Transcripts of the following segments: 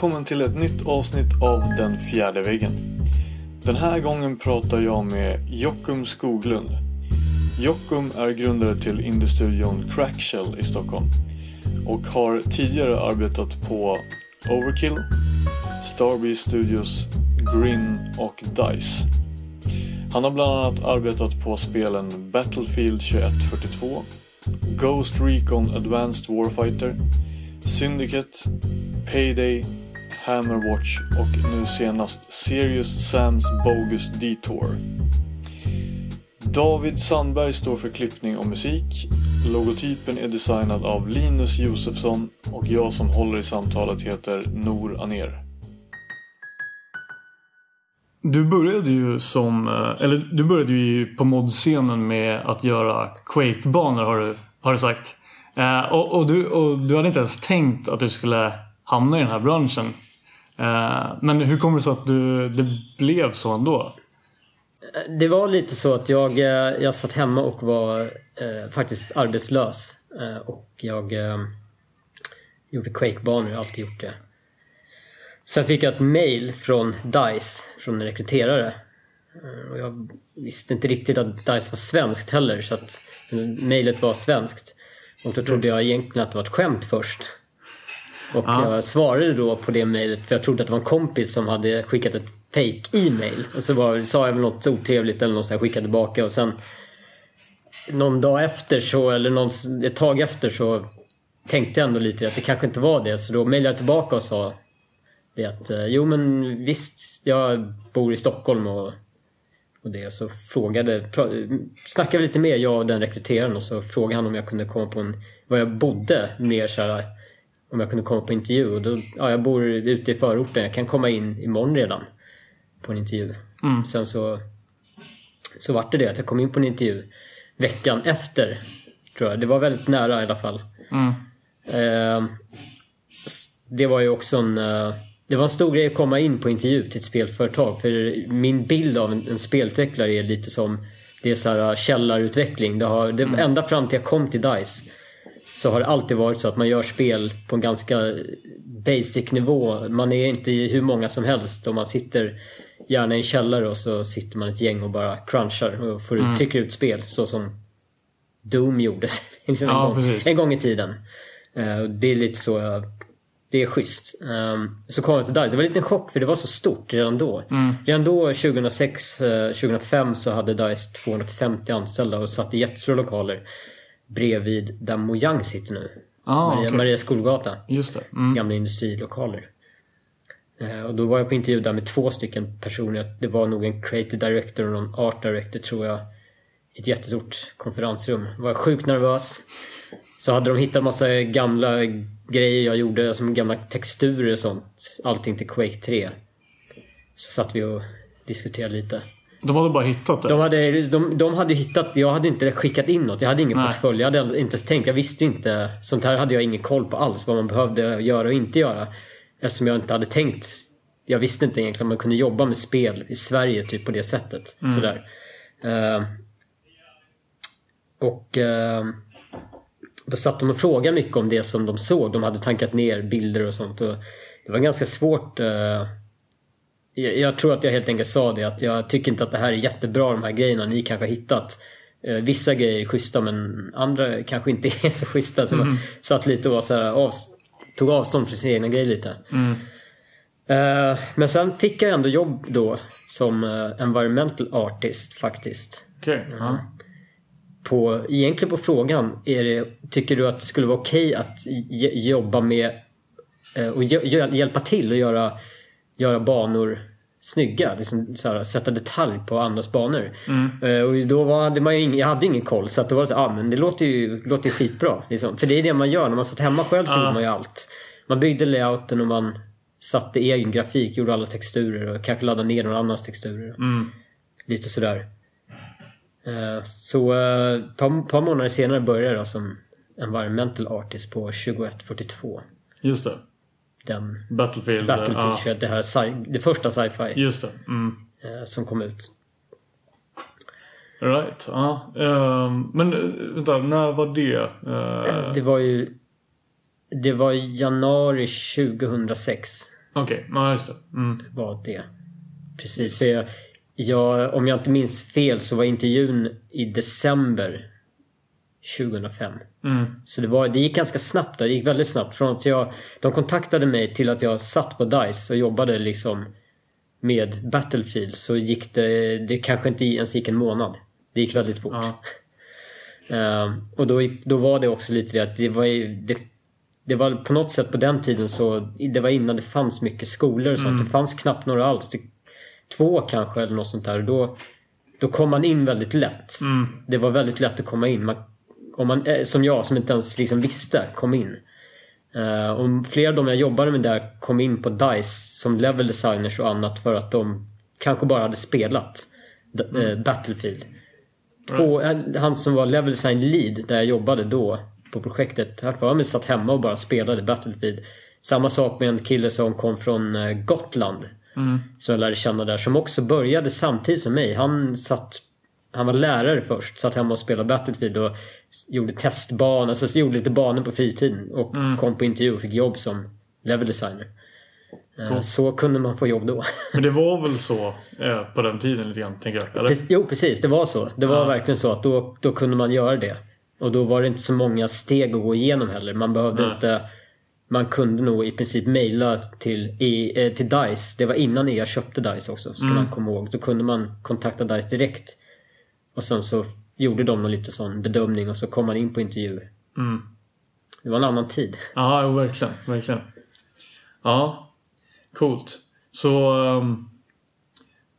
Välkommen till ett nytt avsnitt av Den fjärde väggen. Den här gången pratar jag med Jockum Skoglund. Jockum är grundare till indiestudion Crackshell i Stockholm och har tidigare arbetat på Overkill, Starbee Studios, Grin och DICE. Han har bland annat arbetat på spelen Battlefield 2142, Ghost Recon Advanced Warfighter, Syndicate, Payday, Hammerwatch och nu senast Serious Sams Bogus Detour. David Sandberg står för klippning och musik. Logotypen är designad av Linus Josefsson och jag som håller i samtalet heter Nor Aner. Du började ju som, eh, eller du började ju på modscenen med att göra Quake-banor har du, har du sagt. Eh, och, och, du, och du hade inte ens tänkt att du skulle hamna i den här branschen. Eh, men hur kommer det sig att du, det blev så ändå? Eh, det var lite så att jag, eh, jag satt hemma och var eh, faktiskt arbetslös. Eh, och jag eh, gjorde Quake-banor, jag har alltid gjort det. Sen fick jag ett mail från DICE, från en rekryterare. Eh, och jag visste inte riktigt att DICE var svenskt heller, så att mejlet var svenskt. Och då trodde jag egentligen att det var ett skämt först. Och ja. jag svarade då på det mejlet för jag trodde att det var en kompis som hade skickat ett fake e-mail. Och så var, sa jag väl något otrevligt eller något så jag skickade tillbaka och sen någon dag efter så, eller någon, ett tag efter så tänkte jag ändå lite att det kanske inte var det. Så då mejlade jag tillbaka och sa det att eh, jo men visst, jag bor i Stockholm och, och det. Så frågade, snackade vi lite mer jag och den rekryteraren och så frågade han om jag kunde komma på en, var jag bodde mer såhär om jag kunde komma på intervju. Och då, ja, jag bor ute i förorten, jag kan komma in imorgon redan på en intervju. Mm. Sen så, så vart det det att jag kom in på en intervju veckan efter. Tror jag. Det var väldigt nära i alla fall. Mm. Eh, det var ju också en... Eh, det var en stor grej att komma in på intervju till ett spelföretag. För min bild av en, en spelutvecklare är lite som det är så här källarutveckling. Det har, det, mm. Ända fram till jag kom till DICE så har det alltid varit så att man gör spel på en ganska basic nivå. Man är inte hur många som helst och man sitter gärna i en källare och så sitter man ett gäng och bara crunchar och får mm. trycker ut spel så som Doom gjordes liksom en, ja, gång, en gång i tiden. Uh, det är lite så det är schysst. Um, så kom jag till DICE. Det var en liten chock för det var så stort redan då. Mm. Redan då 2006, uh, 2005 så hade DICE 250 anställda och satt i jättestora lokaler bredvid där Mojang sitter nu. Ah, Maria, okay. Maria Skolgata. Just det. Mm. Gamla industrilokaler. Eh, och då var jag på intervju där med två stycken personer. Det var nog en creative director och någon art director tror jag. I ett jättestort konferensrum. Jag var sjukt nervös. Så hade de hittat massa gamla grejer jag gjorde, som gamla texturer och sånt. Allting till Quake 3. Så satt vi och diskuterade lite. De hade bara hittat det? De hade, de, de hade hittat, jag hade inte skickat in något. Jag hade ingen Nej. portfölj. Jag hade inte ens tänkt. Jag visste inte. Sånt här hade jag ingen koll på alls. Vad man behövde göra och inte göra. Eftersom jag inte hade tänkt. Jag visste inte egentligen om man kunde jobba med spel i Sverige typ på det sättet. Mm. Sådär. Uh, och uh, då satt de och frågade mycket om det som de såg. De hade tankat ner bilder och sånt. Och det var ganska svårt uh, jag tror att jag helt enkelt sa det att jag tycker inte att det här är jättebra de här grejerna ni kanske har hittat. Eh, vissa grejer är schyssta men andra kanske inte är så schyssta. Så mm. man satt lite och var så här, av, tog avstånd från sina egna grejer lite. Mm. Uh, men sen fick jag ändå jobb då som uh, environmental artist faktiskt. Okay. Uh -huh. på, egentligen på frågan, är det, tycker du att det skulle vara okej okay att jobba med och hjälpa till och göra göra banor snygga. Liksom här, sätta detalj på andras banor. Mm. Uh, och då var, hade man ingen, jag hade ingen koll så att det var så ah, men det låter ju låter skitbra. Liksom. För det är det man gör när man satt hemma själv så gjorde man ju allt. Man byggde layouten och man satte egen grafik, gjorde alla texturer och kanske laddade ner någon annans texturer. Mm. Lite sådär. Uh, så ett uh, par, par månader senare började jag som environmental artist på 2142. Just det den Battlefield, Battlefield ja. det här det första sci-fi. Just det. Mm. Eh, som kom ut. Right, ja. Uh, men eh, vänta, när var det? Uh... Det var ju Det var januari 2006 Okej, ja just det. Mm. var det. Precis. För jag, jag, om jag inte minns fel så var intervjun i december 2005. Mm. Så det, var, det gick ganska snabbt där. Det gick väldigt snabbt. Från att jag, de kontaktade mig till att jag satt på DICE och jobbade liksom med Battlefield så gick det, det kanske inte ens gick en månad. Det gick väldigt fort. Ja. Ehm, och då, då var det också lite det att det var, det, det var på något sätt på den tiden så, det var innan det fanns mycket skolor och sånt. Det fanns knappt några alls. Det, två kanske eller något sånt där. Och Då, då kom man in väldigt lätt. Det var väldigt lätt att komma in. Man, om man, eh, som jag som inte ens liksom visste, kom in. Eh, och flera av dem jag jobbade med där kom in på DICE som level designers och annat för att de kanske bara hade spelat eh, Battlefield. Två, han som var level design lead där jag jobbade då på projektet. Här för mig satt hemma och bara spelade Battlefield. Samma sak med en kille som kom från Gotland. Som jag lärde känna där. Som också började samtidigt som mig. Han satt han var lärare först, satt hemma och spelade Battlefield och gjorde testbanor, alltså gjorde lite banor på fritiden och kom på intervju och fick jobb som level designer. Eh, Cool. Så kunde man få jobb då. Men det var väl så eh, på den tiden lite grann, tänker jag? Eller? Jo precis, det var så. Det var verkligen så att då, då kunde man göra det. Och då var det inte så många steg att gå igenom heller. Man behövde Nej. inte... Man kunde nog i princip mejla till, i, eh, till DICE. Det var innan EA köpte DICE också, ska man komma ihåg. Då kunde man kontakta DICE direkt. Och sen så gjorde de någon lite sån bedömning och så kom man in på intervju. Mm. Det var en annan tid. Ja, verkligen. Verkligen. Ja, coolt. Så... ehm,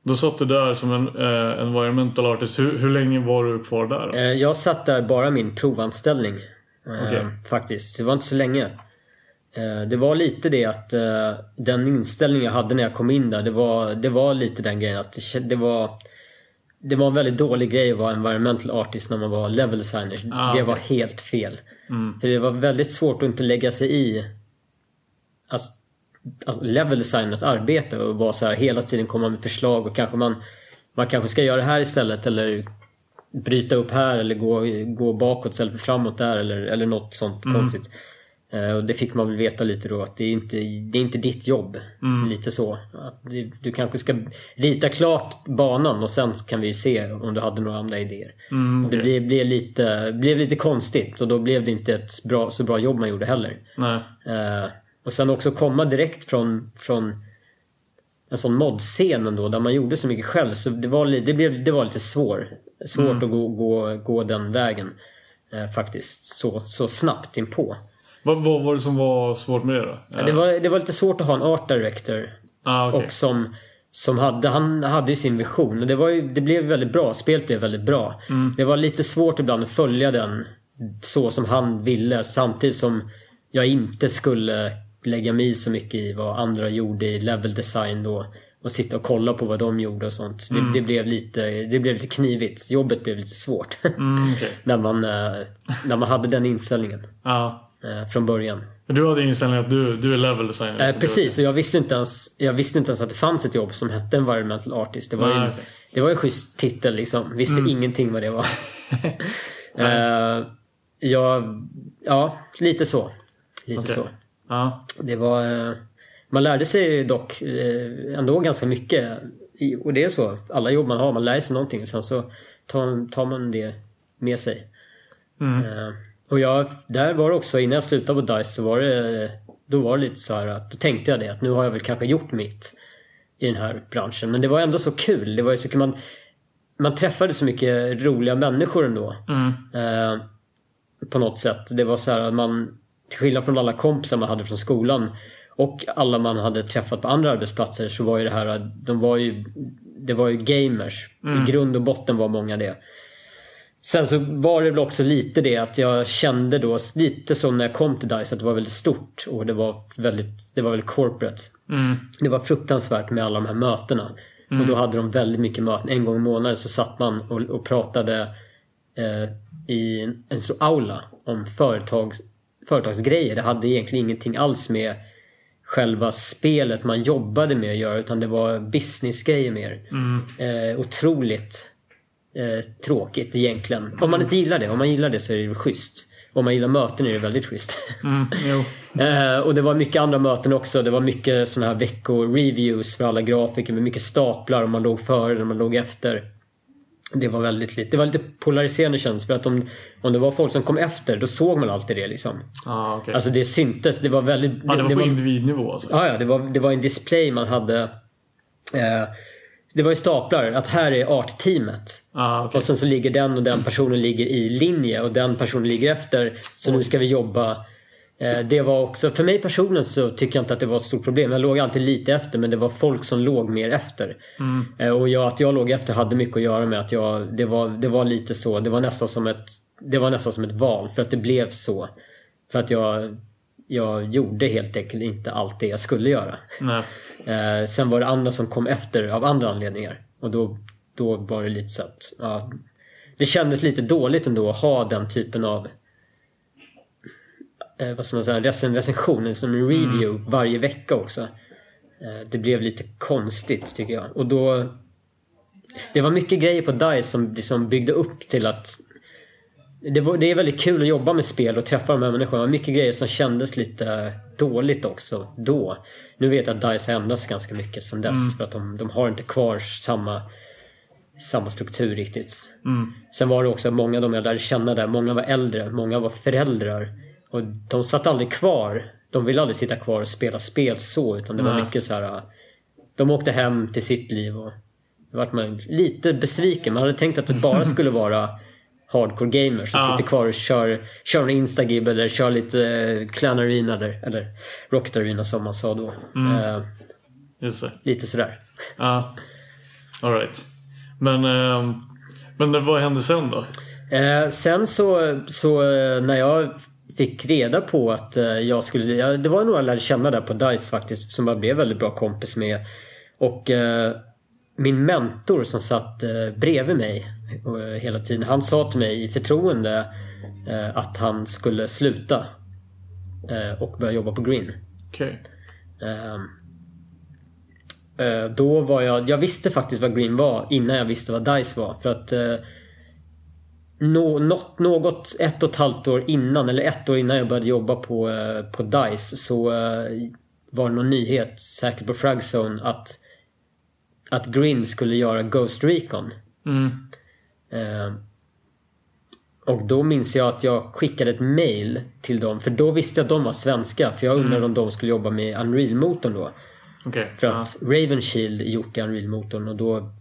då satt du där som en eh, environmental artist. Hur, hur länge var du kvar där? Då? Eh, Jag satt där bara min provanställning. eh, Okej. Faktiskt. Det var inte så länge. Eh, Det var lite det att eh, den inställning jag hade när jag kom in där, det var, det var lite den grejen att det, det var det var en väldigt dålig grej att vara environmental artist när man var level designer. Ah, det var helt fel. Mm. För det var väldigt svårt att inte lägga sig i alltså, alltså level designers arbete och vara så här hela tiden komma med förslag och kanske man man kanske ska göra det här istället eller bryta upp här eller gå, gå bakåt istället för framåt där eller, eller något sånt konstigt. Eh, och det fick man väl veta lite då att det är inte, det är inte ditt jobb. Lite så. Att du, du kanske ska rita klart banan och sen kan vi se om du hade några andra idéer. Mm, Det okej. blev, blev, lite, blev lite konstigt och då blev det inte ett bra, så bra jobb man gjorde heller. Eh, och sen också komma direkt från, från en sån modscen ändå där man gjorde så mycket själv. Så det var, det blev, det var lite svår, svårt att gå, gå, gå den vägen. Eh, faktiskt. Så, så snabbt inpå. Vad, vad var det som var svårt med det då? Ja, Det, var, det var lite svårt att ha en art director. ah, okej. Och som, som hade, han hade ju sin vision. Och det, var ju, det blev väldigt bra. Spelet blev väldigt bra. Det var lite svårt ibland att följa den så som han ville. Samtidigt som jag inte skulle lägga mig så mycket i vad andra gjorde i level design då. Och sitta och kolla på vad de gjorde och sånt. Det, det, blev, lite, det blev lite knivigt. Jobbet blev lite svårt. Mm, okej. när, man, eh, när man hade den inställningen Ja. Eh, från början. Men du hade inställningen att du, du är level designer? Eh, precis, och jag visste, inte ens, jag visste inte ens att det fanns ett jobb som hette environmental artist. Det var ju, Nej, en, det var en schysst titel liksom. Visste ingenting vad det var. uh, jag, ja, lite så. Lite Okej. så. Ja. Det var... eh, man lärde sig dock eh, ändå ganska mycket. Och det är så. Alla jobb man har, man lär sig någonting. Sen så tar, tar man det med sig. Mm. Och jag, där var det också, innan jag slutade på DICE så var det... Då var det lite så här att, då tänkte jag det att nu har jag väl kanske gjort mitt i den här branschen. Men det var ändå så kul. Det var så. Man, man träffade så mycket roliga människor ändå. Mm. Eh, på något sätt. Det var så här att man, till skillnad från alla kompisar man hade från skolan och alla man hade träffat på andra arbetsplatser så var ju det här, att de var ju, det var ju gamers. I grund och botten var många det. Sen så var det väl också lite det att jag kände då lite som när jag kom till DICE att det var väldigt stort och det var väldigt, det var väldigt corporate. Mm. Det var fruktansvärt med alla de här mötena. Och då hade de väldigt mycket möten. En gång i månaden så satt man och, och pratade eh, i en, en stor aula om företags, företagsgrejer. Det hade egentligen ingenting alls med själva spelet man jobbade med att göra utan det var businessgrejer mer. Eh, otroligt eh, tråkigt egentligen. Om man inte gillar det. Om man gillar det så är det schysst. om man gillar möten är det väldigt schysst. Mm. Eh, och det var mycket andra möten också. Det var mycket sådana här veckoreviews för alla grafiker med mycket staplar om man låg före och man låg efter. Det var väldigt lite, det var lite polariserande känns för att om, om det var folk som kom efter då såg man alltid det liksom. Ah, okay. Alltså det syntes, det var väldigt... Ja, det var på individnivå alltså? Ja, ja det, var, det var en display man hade. Eh, det var ju staplar, att här är artteamet. Ah, okay. Och sen så ligger den och den personen ligger i linje och den personen ligger efter. Så nu ska vi jobba. Eh, det var också, för mig personligen så tycker jag inte att det var ett stort problem. Jag låg alltid lite efter men det var folk som låg mer efter. Mm. Eh, och jag, att jag låg efter hade mycket att göra med att jag, det var, det var lite så. Det var nästan som ett, det var nästan som ett val för att det blev så. För att jag, jag gjorde helt enkelt inte allt det jag skulle göra. Eh, sen var det andra som kom efter av andra anledningar. Och då, då var det lite så att... Ja, det kändes lite dåligt ändå att ha den typen av eh, vad ska man säga, recen, recension, som en review varje vecka också. Eh, det blev lite konstigt tycker jag. Och då... Det var mycket grejer på DICE som liksom byggde upp till att det, var, det är väldigt kul att jobba med spel och träffa de här människorna. Var mycket grejer som kändes lite dåligt också då. Nu vet jag att DICE har ändrats ganska mycket sen dess för att de, de har inte kvar samma, samma struktur riktigt. Mm. Sen var det också många av de jag lärde känna där, många var äldre, många var föräldrar. Och de satt aldrig kvar. De ville aldrig sitta kvar och spela spel så utan det var Nej. mycket så här. De åkte hem till sitt liv och då vart man lite besviken. Man hade tänkt att det bara skulle vara hardcore gamers som Ja. sitter kvar och kör, kör en instagib eller kör lite eh, Clan Arena eller, eller Rocket Arena som man sa då. Mm. Eh, lite sådär. Ja. Alright. Men, ehm, men vad hände sen då? Eh, sen så, så eh, när jag fick reda på att eh, jag skulle... Ja, det var några jag lärde känna där på DICE faktiskt som jag blev väldigt bra kompis med. Och eh, min mentor som satt eh, bredvid mig eh, hela tiden. Han sa till mig i förtroende eh, att han skulle sluta eh, och börja jobba på Green. Okej. Ehm, eh, då var jag, jag visste faktiskt vad Green var innan jag visste vad DICE var. För att eh, nå, något, något ett och ett halvt år innan, eller ett år innan jag började jobba på, eh, på DICE så eh, var det någon nyhet, säkert på Fragzone, att, att Green skulle göra Ghost Recon. Mm. Eh, och då minns jag att jag skickade ett mail till dem. För då visste jag att de var svenska. För jag undrade om de skulle jobba med Unreal-motorn då. Okej. För ja. att Raven Shield gjort i Unreal-motorn och då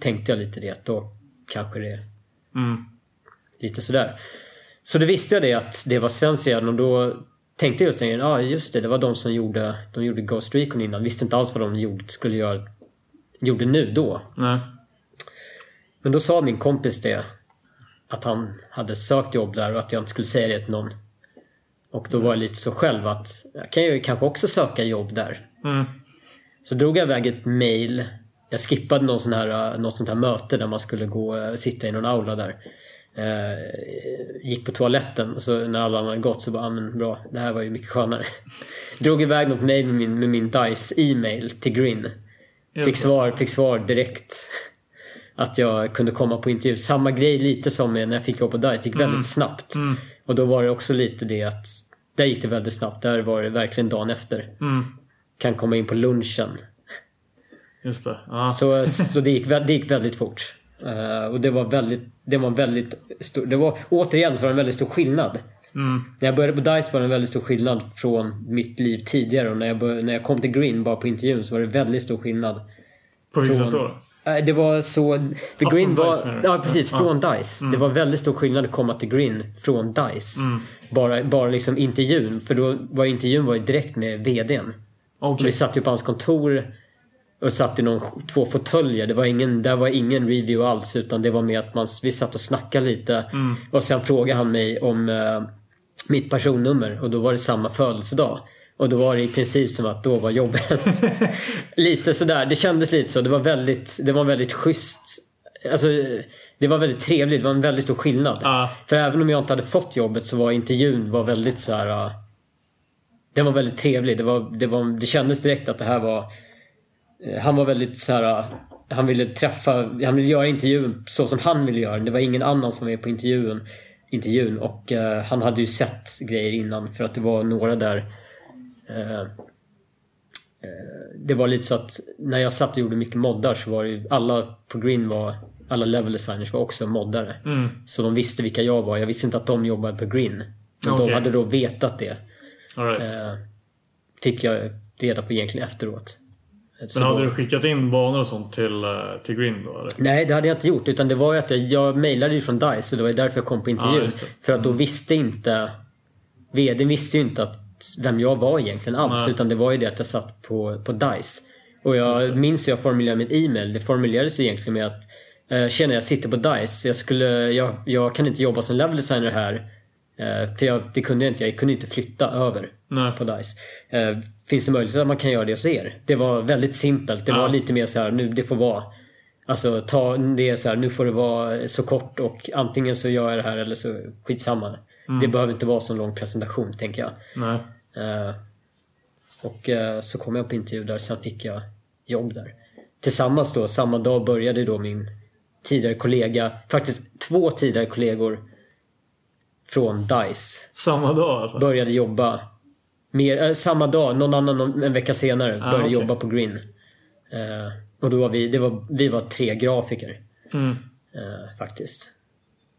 tänkte jag lite det att då kanske det är Mm. lite sådär. Så då visste jag det att det var svenskt redan och då tänkte jag just det, ja ah, just det, det var de som gjorde, de gjorde Ghost Recon innan. Visste inte alls vad de gjorde, skulle göra, gjorde nu då. Nej. Men då sa min kompis det. Att han hade sökt jobb där och att jag inte skulle säga det till någon. Och då var jag lite så själv att jag kan ju kanske också söka jobb där. Mm. Så drog jag iväg ett mail. Jag skippade någon sån här, något sånt här möte där man skulle gå sitta i någon aula där. Eh, gick på toaletten och så när alla hade gått så bara, ah, men bra, det här var ju mycket skönare. drog iväg något mail med min, med min DICE e-mail till. Just Fick svar, fick svar direkt. Att jag kunde komma på intervju. Samma grej lite som när jag fick jobb på DICE. Det gick väldigt snabbt. Mm. Och då var det också lite det att där gick det väldigt snabbt. Där var det verkligen dagen efter. Mm. Kan komma in på lunchen. Just det. Ja. Så, så det, gick, det gick väldigt fort. Eh, och det var väldigt, det var väldigt stor, det var, återigen så var det en väldigt stor skillnad. Mm. När jag började på DICE var det en väldigt stor skillnad från mitt liv tidigare och när jag, bör, när jag kom till Green bara på intervjun så var det väldigt stor skillnad. På vilket sätt då? Eh, Det var så... The Ja, från var... DICE? Ja, precis. Ja. Från DICE. Det var väldigt stor skillnad att komma till Green från DICE. Bara, bara liksom intervjun. För då var intervjun var ju direkt med VDn. Okej. Vi satt ju på hans kontor och satt i någon, två fåtöljer. Det var ingen, där var ingen review alls utan det var med att man, vi satt och snackade lite. Och sen frågade han mig om eh, mitt personnummer och då var det samma födelsedag. Och då var det i princip som att då var jobbet. lite sådär, det kändes lite så. Det var väldigt, det var väldigt schysst. Alltså, det var väldigt trevligt. Det var en väldigt stor skillnad. Ja. För även om jag inte hade fått jobbet så var intervjun var väldigt så här. äh, Den var väldigt trevlig. Det, var, det, var, det kändes direkt att det här var... eh, Han var väldigt så här. äh, Han ville träffa... Han ville göra intervjun så som han ville göra. Det var ingen annan som var med på intervjun. intervjun och eh, han hade ju sett grejer innan för att det var några där det var lite så att när jag satt och gjorde mycket moddar så var det ju alla på Green var alla level designers var också moddare. Mm. Så de visste vilka jag var. Jag visste inte att de jobbade på Green. Men Okej. de hade då vetat det. Right. Eh, fick jag reda på egentligen efteråt. Så Men hade då- du skickat in vanor och sånt till, eh, till Green då eller? Nej, det hade jag inte gjort. Utan det var ju att jag, jag mejlade ju från DICE och det var ju därför jag kom på intervjun. Det. för att då visste inte... VD visste ju inte att, vem jag var egentligen alls. Nej. Utan det var ju det att jag satt på, på DICE. Och jag minns hur jag formulerade min e-mail. Det formulerades egentligen med att eh, Tjena, jag sitter på DICE. Jag, skulle, jag, jag kan inte jobba som level designer här. Eh, för jag, det kunde jag inte. Jag kunde inte flytta över Nej. på DICE. Eh, finns det möjlighet att man kan göra det hos er? Det var väldigt simpelt. Det Ja. var lite mer så här, nu det får vara. Alltså ta, det är så här, nu får det vara så kort och antingen så gör jag det här eller så skitsamma. Det behöver inte vara så lång presentation tänker jag. Nej. Eh, och eh, så kom jag på intervju där, sen fick jag jobb där. Tillsammans då, samma dag började då min tidigare kollega, faktiskt två tidigare kollegor från DICE Samma dag alltså? började jobba mer, eh, samma dag, någon annan någon, en vecka senare Ah, började okej. jobba på Green. Eh, och då var vi, det var, vi var tre grafiker Mm. eh, faktiskt.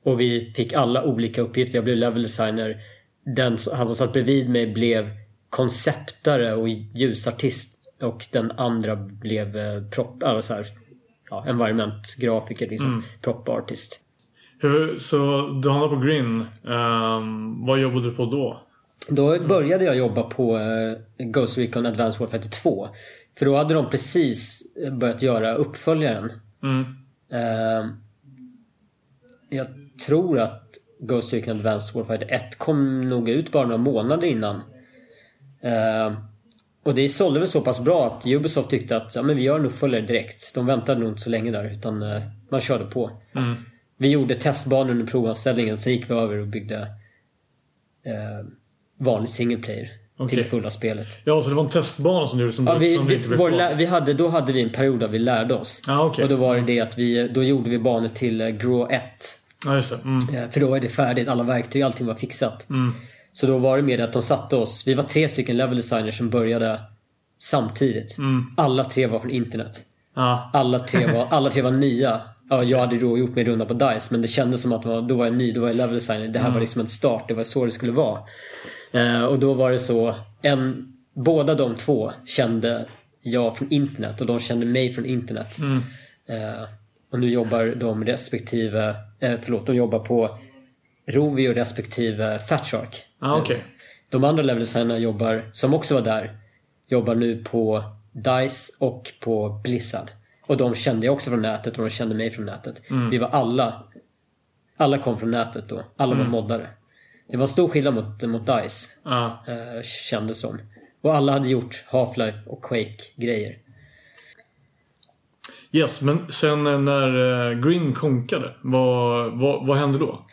Och vi fick alla olika uppgifter. Jag blev level designer. Den, han som satt bredvid mig blev konceptare och ljusartist. Och den andra blev eh, prop, alltså så här, ja, environment-grafiker, liksom. Prop artist. Hur, så du hamnade på Green. Ehm, vad jobbade du på då? Då började jag jobba på eh, Ghost Recon Advanced Warfare 2. För då hade de precis börjat göra uppföljaren. Mm. Eh, jag tror att Ghost Recon Advanced Warfare 1 kom nog ut bara några månader innan. Eh, och det sålde väl så pass bra att Ubisoft tyckte att ja, men vi gör en uppföljare direkt. De väntade nog inte så länge där utan eh, man körde på. Mm. Vi gjorde testbanor under provanställningen, sen gick vi över och byggde eh, vanlig single player till Okej. det fulla spelet. Ja, så det var en testbana som du som, Ja, vi, som vi, lä- vi hade, då hade vi en period där vi lärde oss. Ja, okej. Och då var det det att vi, då gjorde vi banor till Grow 1. Ja, just det. Mm. Eh, För då är det färdigt, alla verktyg, allting var fixat. Mm. Så då var det med att de satte oss, vi var tre stycken level designers som började samtidigt. Mm. Alla tre var från internet. Ja. Alla tre var, alla tre var nya. Ja, jag hade då gjort min runda på DICE men det kändes som att man, då var jag ny, då var jag level designer. Det här var liksom en start, det var så det skulle vara. Eh, och då var det så, en, båda de två kände jag från internet och de kände mig från internet. Mm. Eh, och nu jobbar de respektive, eh, förlåt, de jobbar på Rovio respektive Fat Shark. Ja, okej. De andra level designerna jobbar, som också var där, jobbar nu på DICE och på Blizzard. Och de kände jag också från nätet och de kände mig från nätet. Vi var alla, alla kom från nätet då. Alla var moddare. Det var en stor skillnad mot, mot DICE, Ja. eh, kändes som. Och alla hade gjort Half-Life och Quake-grejer. Yes, men sen eh, när eh, Green konkade, vad, vad, vad hände då?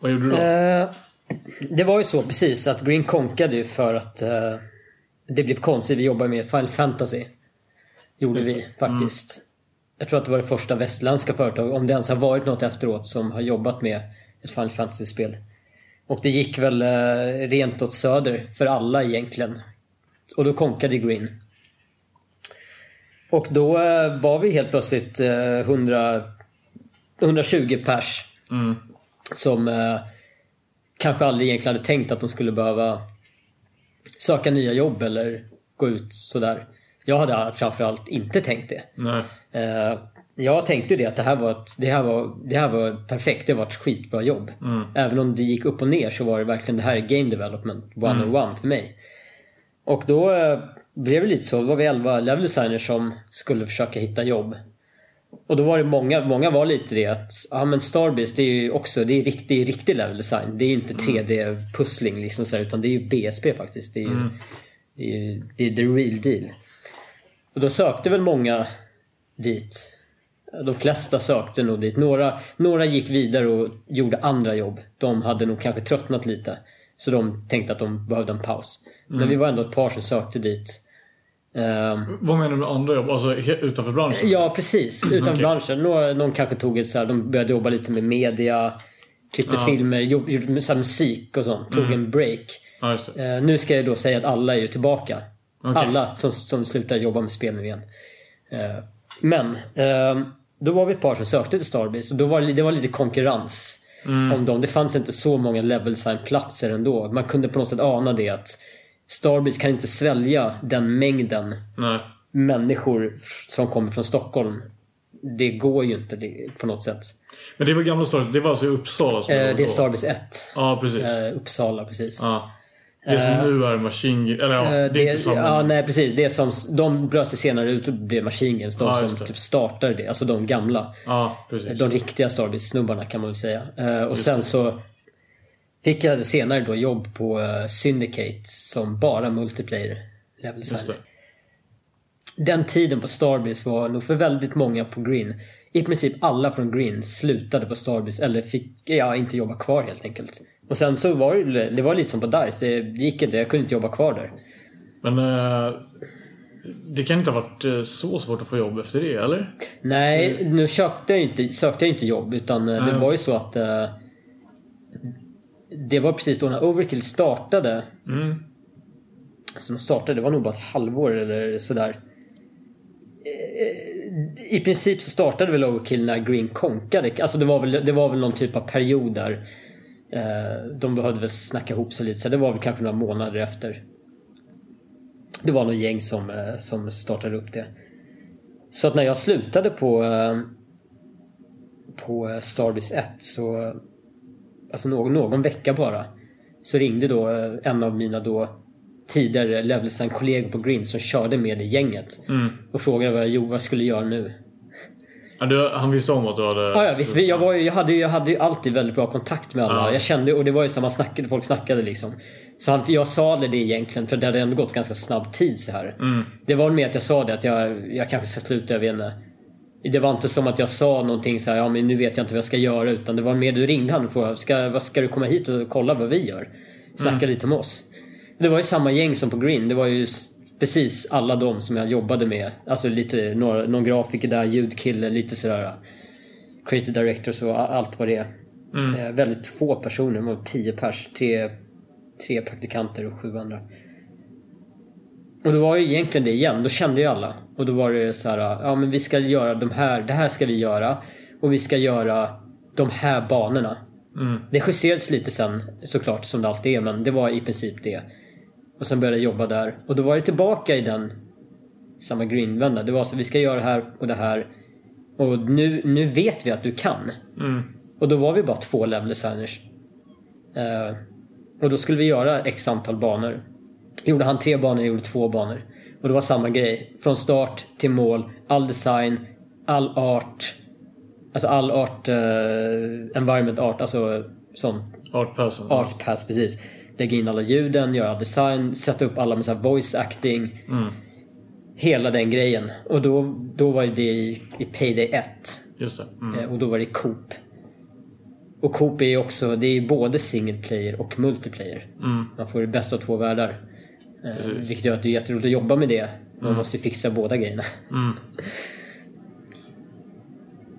Vad gjorde du då? Eh, det var ju så precis att Green konkade ju för att eh, det blev konstigt. Vi jobbade med Final Fantasy. Gjorde vi faktiskt. Jag tror att det var det första västländska företag, om det ens har varit något efteråt, som har jobbat med ett Final Fantasy-spel. Och det gick väl eh, rent åt söder för alla egentligen. Och då konkade Green. Och då eh, var vi helt plötsligt eh, 100, 120 pers Mm. som eh, kanske aldrig egentligen hade tänkt att de skulle behöva söka nya jobb eller gå ut sådär. Jag hade framförallt inte tänkt det. Nej. Eh, jag tänkte det att det här var, ett, det här var, det här var perfekt. Det var ett skitbra jobb. Även om det gick upp och ner så var det verkligen det här är game development one on one för mig. Och då eh, blev det lite så. Då var vi 11 level designers som skulle försöka hitta jobb. Och då var det många, många var lite det att, ja men Starbase det är ju också, det är riktig, riktig level design. Det är ju inte 3D-pussling liksom så här, utan det är ju BSP faktiskt. Det är ju, det är, ju- det är the real deal. Och då sökte väl många dit. De flesta sökte nog dit. Några, några gick vidare och gjorde andra jobb. De hade nog kanske tröttnat lite. Så de tänkte att de behövde en paus. Men vi var ändå ett par som sökte dit. Ehm, Vad menar du med andra jobb? Alltså utanför branschen? Ja, precis. Utanför Okej. branschen. Några, någon kanske tog ett så här, de började jobba lite med media. klippte Ja. filmer, gjorde, gjorde så musik och sånt. Tog en break. Ja. Eh, nu ska jag då säga att alla är ju tillbaka. Okej. Alla som, som slutar jobba med spel nu igen. Eh, men, eh, då var vi ett par som sökte till Starbase och då var det, det var lite konkurrens om dem. Det fanns inte så många level platser ändå. Man kunde på något sätt ana det att Starbase kan inte svälja den mängden Nej. människor som kommer från Stockholm. Det går ju inte det, på något sätt. Men det var gamla Starbase. Det var alltså i Uppsala som Eh, det är? Starbase 1. Ja, precis. Eh, Uppsala, precis. Ja. Det som nu är Machine Gun- Eller ja, det Eh, är det, inte samma. ja, nej precis. Det som, de bröt sig senare ut och blev Machine Guns. De Ja, som just det. typ startade det. Alltså de gamla. Ja, precis. De riktiga Starbase-snubbarna kan man väl säga. Eh, och sen så fick jag senare då jobb på eh, Syndicate som bara multiplayer level designer. Den tiden på Starbase var nog för väldigt många på Green. I princip alla från Green slutade på Starbase eller fick ja, inte jobba kvar helt enkelt. Och sen så var det, det var lite som på DICE. Det gick inte, jag kunde inte jobba kvar där. Men eh, det kan inte ha varit eh, så svårt att få jobb efter det, eller? Nej, nu sökte jag inte, sökte jag inte jobb utan eh, det Nej. var ju så att eh, Det var precis då när Overkill startade. Mm. De startade, det var nog bara ett halvår eller sådär. Eh, I princip så startade väl Overkill när Green konkade. Alltså det var väl, det var väl någon typ av period där. eh, De behövde väl snacka ihop sig lite så det var väl kanske några månader efter. Det var någon gäng som, eh, som startade upp det. Så att när jag slutade på på Starbase 1 så alltså någon, någon vecka bara så ringde då eh, en av mina då tidigare leveldesign kollegor på Green som körde med i gänget Mm. och frågade vad jag, vad jag skulle göra nu. Ja, du, han visste om att du hade... Ja, ja visst, jag, var jag, hade jag hade ju alltid väldigt bra kontakt med alla. Ja. Jag kände, och det var ju som man snackade, folk snackade liksom. Så han, jag sa det egentligen för det hade ändå gått ganska snabb tid så här. Mm. Det var mer att jag sa det att jag, jag kanske ska sluta, jag vet inte. Det var inte som att jag sa någonting så här, ja men nu vet jag inte vad jag ska göra utan det var mer du ringde han och frågade, ska, vad ska du komma hit och kolla vad vi gör? Snacka lite med oss. Det var ju samma gäng som på Green. Det var ju precis alla de som jag jobbade med. Alltså lite, några, någon grafiker där, ljudkille, lite sådär. Creative directors och allt vad det är. Eh, väldigt få personer, tio pers. Tre, tre praktikanter och sju andra. Och då var det egentligen det igen, då kände ju alla. Och då var det så här, ja men vi ska göra de här, det här ska vi göra. Och vi ska göra de här banorna. Mm. Det justerades lite sen såklart som det alltid är men det var i princip det. Och sen började jag jobba där. Och då var det tillbaka i den samma greenvända. Det var så vi ska göra det här och det här. Och nu, nu vet vi att du kan. Mm. Och då var vi bara två level designers. Eh, och då skulle vi göra x antal banor. Gjorde han tre banor, jag gjorde två banor. Och det var samma grej. Från start till mål, all design, all art. Alltså all art, eh, environment art, alltså sån Art person. art pass precis. Lägga in alla ljuden, göra all design, sätta upp alla med så voice acting. Mm. Hela den grejen. Och då, då var det i, i Payday 1. Just det. Mm. Eh, Och då var det Coop. Och Coop är ju också, det är både single player och multiplayer. Mm. Man får det bästa av två världar. Precis. vilket gör att det är jätteroligt att jobba med det. Man måste ju fixa båda grejerna. Mm.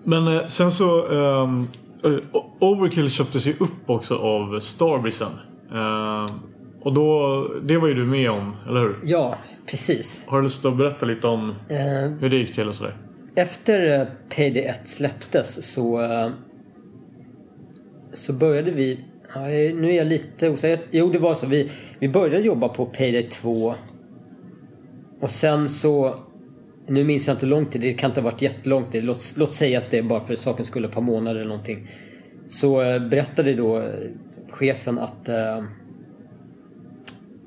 Men eh, sen så... ehm, eh, Overkill köptes ju upp också av Starbisen. Eh, och då... Det var ju du med om, eller hur? Ja, precis. Har du lust att berätta lite om Eh, hur det gick till och sådär? Efter eh, Payday 1 släpptes så... Så började vi... Ja, nu är jag lite osäker. Jo, det var så. Vi, vi började jobba på Payday 2. Och sen så... Nu minns jag inte hur lång tid. Det kan inte ha varit jättelång tid. Låt, låt säga att det är bara för sakens skull ett par månader eller någonting. Så eh, berättade då eh, chefen att eh,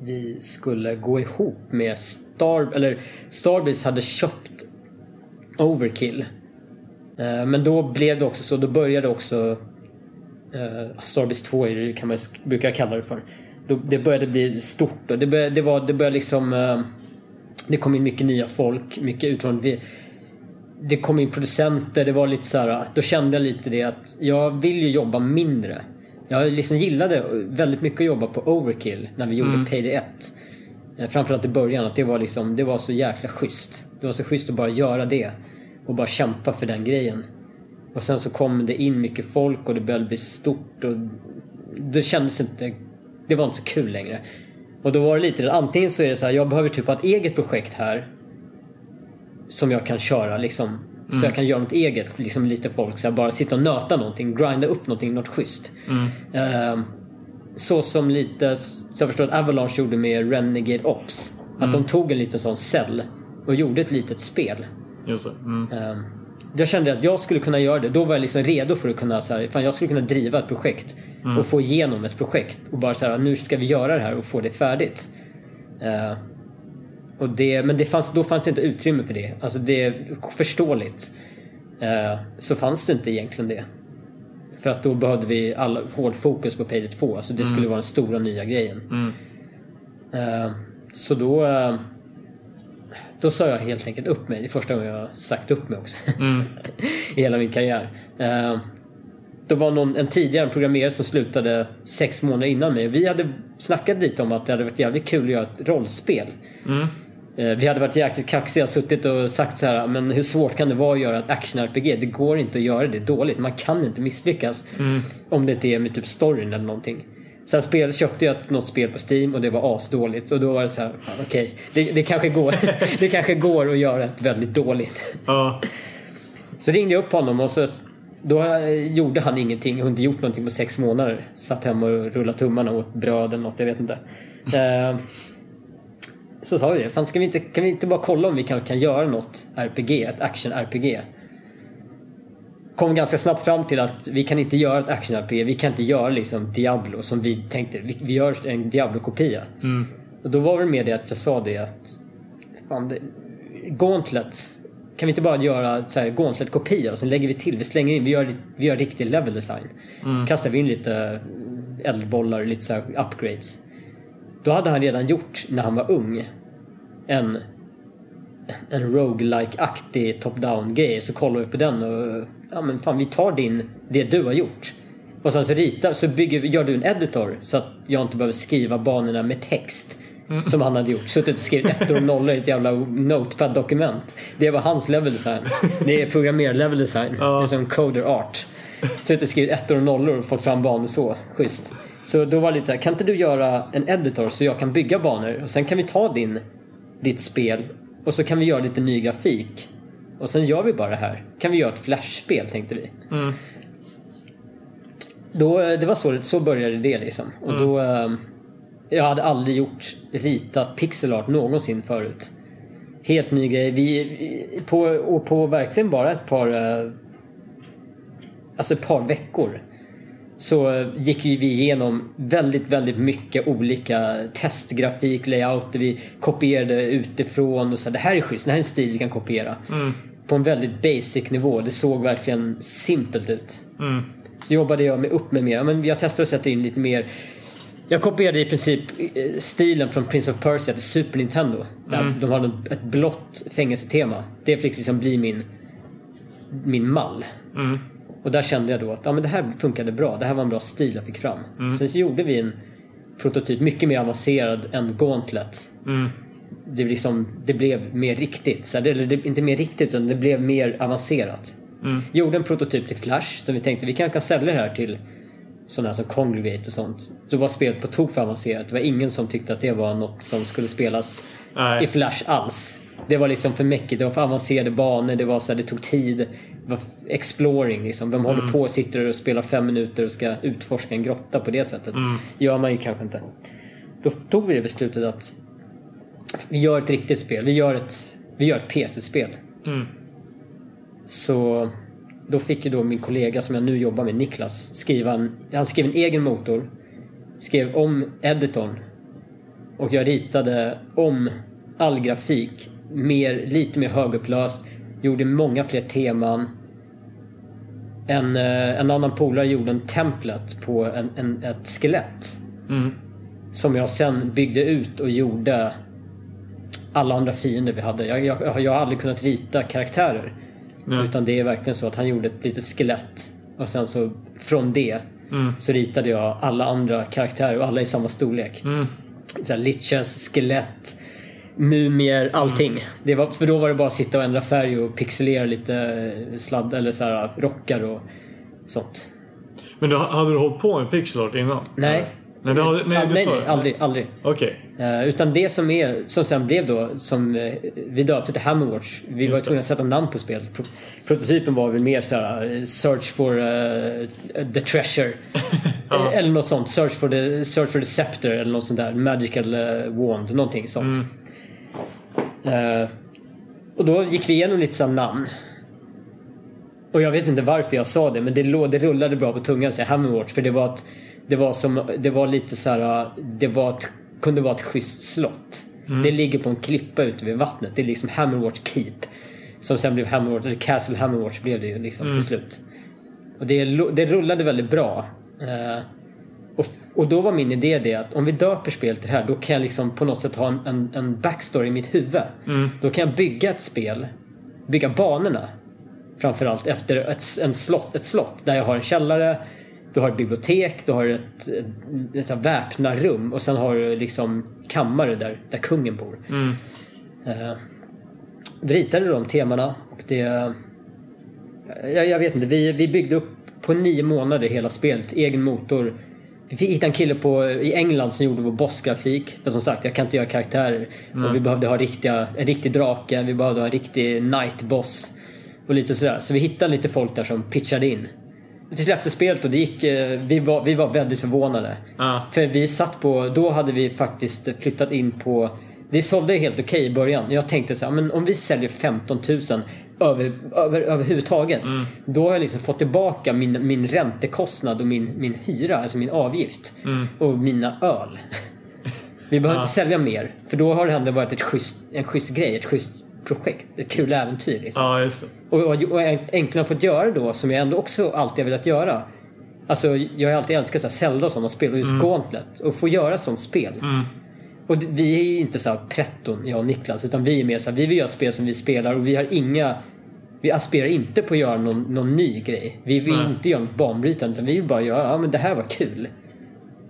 vi skulle gå ihop med Star... Eller Starbreeze hade köpt Overkill. Eh, Men då blev det också så, då började också uh, Starbase 2 är det, kan man brukar jag kalla det för. Det började bli stort och det började, det var, det började liksom eh, Det kom in mycket nya folk, mycket. Vi, det kom in producenter, det var lite så här. Då kände jag lite det att jag vill ju jobba mindre. Jag liksom gillade väldigt mycket att jobba på Overkill när vi gjorde Payday 1. Eh, Framförallt i början, att det var liksom, det var så jäkla schysst. Det var så schysst att bara göra det. Och bara kämpa för den grejen. Och sen så kom det in mycket folk och det började bli stort och det kändes inte... Det var inte så kul längre. Och då var det lite antingen så är det så här, jag behöver typ ha ett eget projekt här. Som jag kan köra liksom. Så jag kan göra något eget, liksom lite folk. Så här, bara sitta och nöta någonting, grinda upp någonting, något schysst. Eh, så som lite, så jag förstår att Avalanche gjorde med Renegade Ops. Att de tog en liten sån cell och gjorde ett litet spel. Just det. Mm. Ehm, Jag kände att jag skulle kunna göra det. Då var jag liksom redo för att kunna, så här, fan jag skulle kunna driva ett projekt. Och få igenom ett projekt. Och bara så här, nu ska vi göra det här och få det färdigt. Eh, och det, men det fanns, då fanns det inte utrymme för det. Alltså det är förståeligt. Eh, så fanns det inte egentligen det. För att då behövde vi all, hård fokus på Payday 2. Alltså det skulle vara den stora nya grejen. Mm. Eh, så då... Då sa jag helt enkelt upp mig. Det är första gången jag har sagt upp mig också. Mm. I hela min karriär. Eh, Då var någon, en tidigare programmerare som slutade sex månader innan mig. Vi hade snackat lite om att det hade varit jävligt kul att göra ett rollspel. Mm. Eh, Vi hade varit jäkligt kaxiga suttit och sagt så här, men hur svårt kan det vara att göra ett action-RPG? Det går inte att göra det dåligt. Man kan inte misslyckas. Om det inte är med typ storyn eller någonting. Sen spel, köpte jag något spel på Steam och det var asdåligt. Och då var det så här, okej, det, det, kanske går, det kanske går att göra ett väldigt dåligt. Ja. Så ringde jag upp honom och så då eh, gjorde han ingenting och inte gjort någonting på sex månader. Satt hemma och rullade tummarna och åt bröd eller något, jag vet inte. Eh, Så sa vi det, fan ska vi inte, kan vi inte bara kolla om vi kan, kan göra något RPG, ett action-RPG? Kom ganska snabbt fram till att vi kan inte göra ett action-RPG, vi kan inte göra liksom Diablo som vi tänkte, vi, vi gör en Diablo-kopia. Och då var det med det att jag sa det att fan, det, Gauntlet kan vi inte bara göra så här Gauntlet-kopia och sen lägger vi till, vi slänger in, vi gör, vi gör riktig level design. Kastar vi in lite eldbollar, lite så här upgrades. Då hade han redan gjort, när han var ung, en, en roguelike-aktig top-down grej. Så kollar vi på den och ja men fan vi tar din, det du har gjort. Och sen så ritar, så bygger, gör du en editor så att jag inte behöver skriva banorna med text. Som han hade gjort. Suttit och skrivit ettor och nollor i ett jävla notepad-dokument. Det var hans level design. Det är programmer-level design. Det är som coder art. Suttit och skrivit ettor och nollor och fått fram banor så. Schysst. Så då var det lite så här, kan inte du göra en editor så jag kan bygga banor och sen kan vi ta din, ditt spel och så kan vi göra lite ny grafik. Och sen gör vi bara det här. Kan vi göra ett flashspel tänkte vi. Då, eh, det var så, så började det liksom. Och då... eh, Jag hade aldrig gjort, ritat pixel art någonsin förut. Helt ny grej. Vi, vi- på, och på verkligen bara ett par... eh, Alltså ett par veckor. Så gick vi igenom väldigt, väldigt mycket olika testgrafik, layouter. Vi kopierade utifrån och så. Det här är schysst, det här är en stil vi kan kopiera. På en väldigt basic nivå. Det såg verkligen simpelt ut. Så jobbade jag mig upp med mer. Men jag testade att sätta in lite mer jag kopierade i princip eh, stilen från Prince of Persia till Super Nintendo. Där De hade ett blått fängelsetema. Det fick liksom bli min, min mall. Och där kände jag då att ja, men det här funkade bra. Det här var en bra stil jag fick fram. Sen så gjorde vi en prototyp mycket mer avancerad än Gauntlet. Det, liksom, det blev mer riktigt. Så det, det, inte mer riktigt utan det blev mer avancerat. Gjorde en prototyp till Flash som vi tänkte vi kanske kan sälja det här till sådana som Congregate och sånt. Så var spelet på tok för avancerat. Det var ingen som tyckte att det var något som skulle spelas Nej. i Flash alls. Det var liksom för mäckigt, det var för avancerade banor, det var så här, det tog tid. Det var exploring liksom. Vem håller på och sitter och spelar fem minuter och ska utforska en grotta på det sättet? gör man ju kanske inte. Då tog vi det beslutet att vi gör ett riktigt spel. Vi gör ett, vi gör ett PC-spel. Så då fick ju då min kollega som jag nu jobbar med, Niklas, skriva en, han skrev en egen motor. Skrev om editorn. Och jag ritade om all grafik. Mer, lite mer högupplöst. Gjorde många fler teman. En, eh, en annan polare gjorde en template på en, en, ett skelett. Som jag sen byggde ut och gjorde alla andra fiender vi hade. Jag, jag, jag har aldrig kunnat rita karaktärer. Nej. Utan det är verkligen så att han gjorde ett litet skelett. Och sen så från det så ritade jag alla andra karaktärer och alla i samma storlek. Så här, liches, skelett, mumier, allting. Det var, för då var det bara att sitta och ändra färg och pixelera lite sladd eller så här rockar och sånt. Men då, hade du hållit på med pixel art innan? Nej. Nej, det hade, nej, du nej, sa nej, aldrig, aldrig. Okej. Eh, utan det som är, som sen blev då, som eh, vi döpte till Hammerwatch. Vi var Just det. tvungna att sätta namn på spelet. Pro- prototypen var väl mer såhär, eh, Search for eh, the treasure. Eller något sånt. Search for the, search for the scepter eller något sånt där. Magical wand, någonting sånt. Mm. Och då gick vi igenom lite sådana namn. Och jag vet inte varför jag sa det men det, det rullade bra på tungan att säga Hammerwatch för det var ett, det var som, det var lite så här, det var ett, kunde vara ett schysst slott. Det ligger på en klippa ute vid vattnet. Det är liksom Hammerwatch Keep. Som sen blev Hammerwatch, eller Castle Hammerwatch blev det ju liksom till slut. Och det, det rullade väldigt bra. Eh, och, och då var min idé det att om vi döper spelet till det här då kan jag liksom på något sätt ha en, en, en backstory i mitt huvud. Då kan jag bygga ett spel, bygga banorna framförallt efter ett, en slott, ett slott där jag har en källare, du har ett bibliotek, du har ett, ett, ett väpnarrum och sen har du liksom kammare där, där kungen bor. Eh, då ritade de temana och det... Jag, jag vet inte, vi, vi byggde upp på nio månader hela spelet, egen motor. Vi fick hitta en kille på, i England som gjorde vår bossgrafik. För som sagt, jag kan inte göra karaktärer. Och vi behövde ha riktiga, en riktig drake, vi behövde ha en riktig night boss. Och lite sådär. Så vi hittade lite folk där som pitchade in. Vi släppte spelet och det gick, eh, vi var, vi var väldigt förvånade. Ja. För vi satt på, då hade vi faktiskt flyttat in på det sålde helt okej i början. Jag tänkte så här, men om vi säljer 15 000 över, över, överhuvudtaget. Då har jag liksom fått tillbaka min, min räntekostnad och min, min hyra, alltså min avgift. Och mina öl. Vi behöver inte sälja mer. För då har det ändå varit ett schysst, en schysst grej, ett schysst projekt. Ett kul äventyr. Liksom. Ja, just det. Och, och, och äntligen fått göra då, som jag ändå också alltid har velat göra. Alltså, jag har alltid älskat så här Zelda och sådana spel och just Gauntlet. Och få göra sånt spel. Och det- vi är ju inte så här pretton, jag och Niklas, utan vi är mer så här, vi vill göra spel som vi spelar och vi har inga... Vi aspirerar inte på att göra någon, någon ny grej. Vi vill Nej. inte göra något banbrytande, utan vi vill bara göra, ja men det här var kul.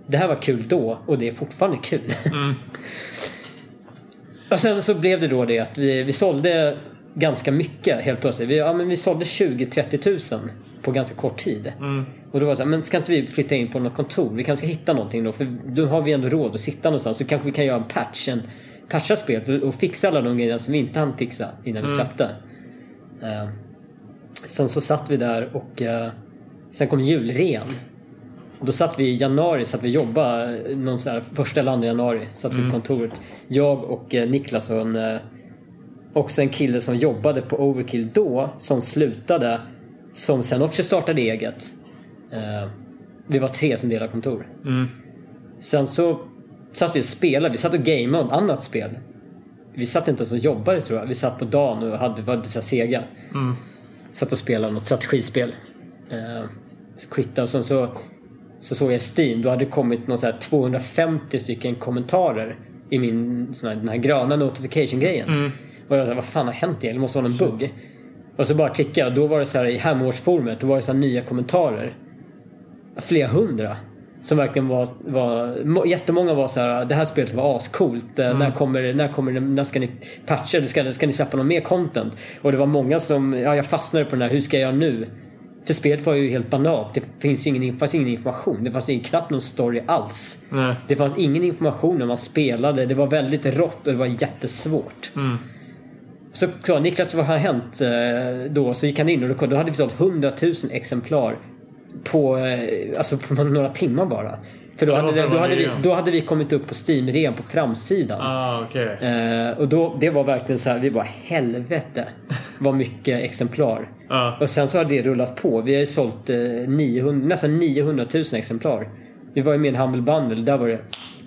Det här var kul då och det är fortfarande kul. och sen så blev det då det att vi, vi sålde ganska mycket helt plötsligt. Vi, ja, men vi sålde 20-30 tusen på ganska kort tid. Och då var det så här, men ska inte vi flytta in på något kontor? Vi kanske ska hitta någonting då, för då har vi ändå råd att sitta någonstans. Så kanske vi kan göra en patch, en patcha spelet och fixa alla de grejerna som vi inte hann fixa innan vi släppte. Eh, sen så satt vi där och eh, sen kom julrean. Och då satt vi i januari, satt vi och jobbade någon så här, första eller andra januari. Satt vi på kontoret. Jag och eh, Niklas och en eh, också en kille som jobbade på Overkill då, som slutade, som sen också startade eget. Eh, vi var tre som delade kontor. Sen så satt vi och spelade, vi satt och gameade ett annat spel. Vi satt inte ens och jobbade tror jag, vi satt på dagen och hade, var så sega. Satt och spelade något strategispel. Eh, quittade och sen så, så såg jag Steam, då hade det kommit någon så här 250 stycken kommentarer i min sån här, den här gröna notification-grejen. Och jag sa, vad fan har hänt egentligen? Det måste vara någon bugg. Och så bara klickade jag och då var det så här i Hammerwatch-forumet, då var det så här nya kommentarer. Flera hundra. Som verkligen var, var må- jättemånga var så här, det här spelet var ascoolt. Eh, När kommer, när kommer när ska ni patcha? Ska, ska ni släppa någon mer content? Och det var många som, ja jag fastnade på den här, hur ska jag göra nu? För spelet var ju helt banalt. Det finns ingen, fanns ingen information. Det fanns ingen, knappt någon story alls. Nej. Det fanns ingen information när man spelade. Det var väldigt rått och det var jättesvårt. Så sa Niklas, vad har hänt eh, då? Så gick han in och då, då hade vi sålt 100 000 exemplar på, eh, alltså på några timmar bara. För då, hade, då, hade vi, då hade vi kommit upp på Steam-rean på framsidan. Ah, okej. Eh, och då, det var verkligen så här, vi bara helvete vad mycket exemplar. Ja. Och sen så har det rullat på. Vi har ju sålt eh, 900, nästan 900 000 exemplar. Vi var ju med i en Humble Bundle, där var det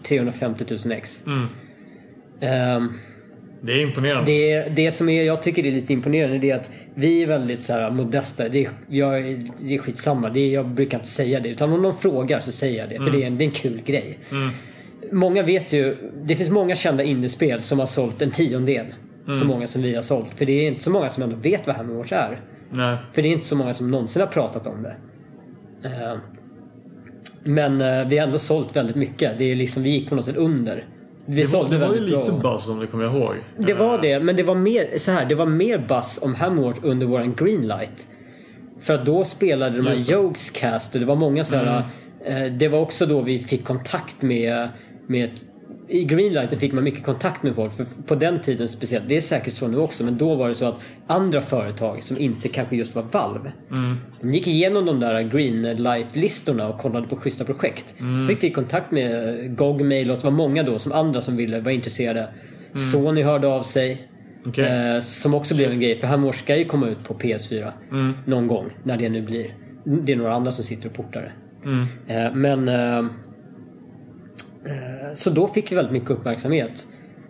350 000 ex. Mm. Ehm, Det är imponerande. det, det som är, jag tycker är lite imponerande det är att vi är väldigt så här modesta. Det är, jag, det är skitsamma. Det är, jag brukar inte säga det. Utan om någon frågar så säger jag det. För det är, en, det är en kul grej. Många vet ju, det finns många kända indiespel som har sålt en tiondel. Så många som vi har sålt. För det är inte så många som ändå vet vad Hammerwatch är. Nej. För det är inte så många som någonsin har pratat om det. Eh, Men eh, vi har ändå sålt väldigt mycket. Det är liksom, vi gick på något sätt under Vi Det var, det var ju lite buzz om det kommer jag ihåg. Det var det, men det var mer så här. Det var mer buzz om Hammerwatch under våran greenlight. För att då spelade de här. Mm. Jokes cast och det var många så här. eh, Det var också då vi fick kontakt med, med i Greenlighten fick man mycket kontakt med folk. För på den tiden speciellt, det är säkert så nu också, men då var det så att andra företag som inte kanske just var Valve. Mm. De gick igenom de där Greenlight-listorna och kollade på schyssta projekt. Mm. fick vi kontakt med GOG Mail och det var många då som andra som ville vara intresserade. Sony hörde av sig. Mm. Okej. Eh, som också blev en grej, för Hammer ska ju komma ut på PS4 Mm. någon gång, när det nu blir. Det är några andra som sitter och portar det. Mm. Eh, men... Eh, så då fick vi väldigt mycket uppmärksamhet.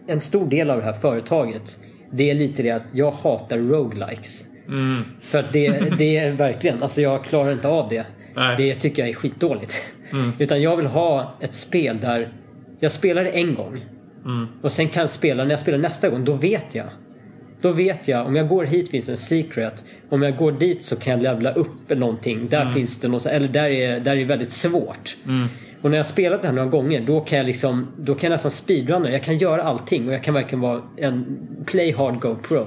En stor del av det här företaget, det är lite det att jag hatar roguelikes. Mm. För att det, det är verkligen, alltså jag klarar inte av det. Nej. Det tycker jag är skitdåligt. Utan jag vill ha ett spel där jag spelar det en gång. Och sen kan jag spela, när jag spelar nästa gång, då vet jag. Då vet jag, om jag går hit finns en secret. Om jag går dit så kan jag levla upp någonting. Där finns det något, eller där är, där är väldigt svårt. Och när jag spelat det här några gånger, då kan jag liksom, då kan jag nästan speedrunna. Jag kan göra allting och jag kan verkligen vara en play hard go pro.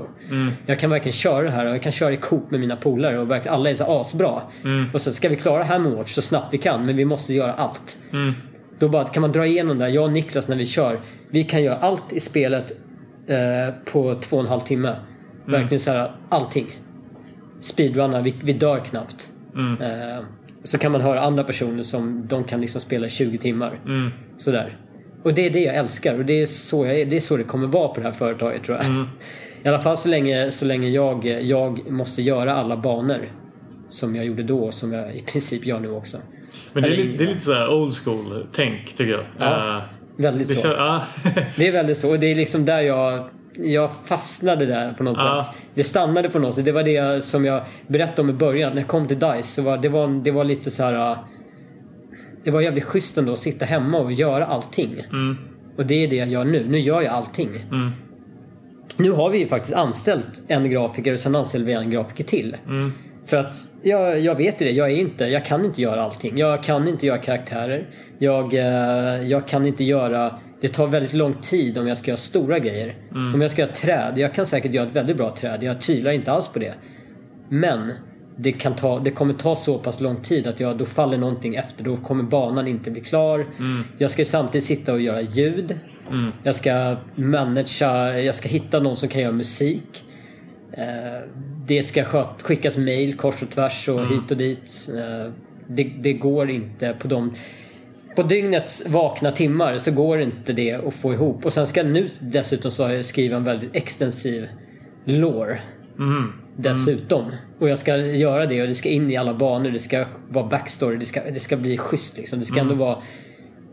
Jag kan verkligen köra det här och jag kan köra i coop med mina polare och verkligen, alla är så asbra. Och så ska vi klara Hammerwatch så snabbt vi kan, men vi måste göra allt. Då bara kan man dra igenom det. här. Jag och Niklas när vi kör, vi kan göra allt i spelet eh, på två och en halv timme. Verkligen så här, allting. Speedrunna, vi, vi dör knappt. Eh, så kan man höra andra personer som de kan liksom spela i 20 timmar. Sådär. Och det är det jag älskar och det är så, jag det, är så det kommer vara på det här företaget tror jag. I alla fall så länge, så länge jag, jag måste göra alla banor. Som jag gjorde då och som jag i princip gör nu också. Men det är, lite, det är lite såhär old school tänk tycker jag. Ja, Eh, Väldigt så. känns, ja. Det är väldigt så. Och det är liksom där jag, jag fastnade där på något Ja. sätt. Det stannade på något sätt. Det var det som jag berättade om i början. När jag kom till DICE så var det, var, det var lite så här. äh, Det var jävligt schysst ändå att sitta hemma och göra allting. Och det är det jag gör nu. Nu gör jag allting. Nu har vi ju faktiskt anställt en grafiker och sen anställer vi en grafiker till. För att jag, jag vet ju det, jag är inte, jag kan inte göra allting. Jag kan inte göra karaktärer. Jag, eh, jag kan inte göra, det tar väldigt lång tid om jag ska göra stora grejer. Om jag ska göra träd, jag kan säkert göra ett väldigt bra träd. Jag tvivlar inte alls på det. Men det, kan ta, det kommer ta så pass lång tid att jag, då faller någonting efter. Då kommer banan inte bli klar. Jag ska samtidigt sitta och göra ljud. Jag ska managera, jag ska hitta någon som kan göra musik. Eh, Det ska sköt, skickas mail kors och tvärs och hit och dit. Eh, Det, det går inte på de... På dygnets vakna timmar så går inte det att få ihop. Och sen ska jag nu dessutom så skriva en väldigt extensiv lore. Dessutom. Och jag ska göra det och det ska in i alla banor. Det ska vara backstory. Det ska, det ska bli schysst liksom. Det ska ändå vara...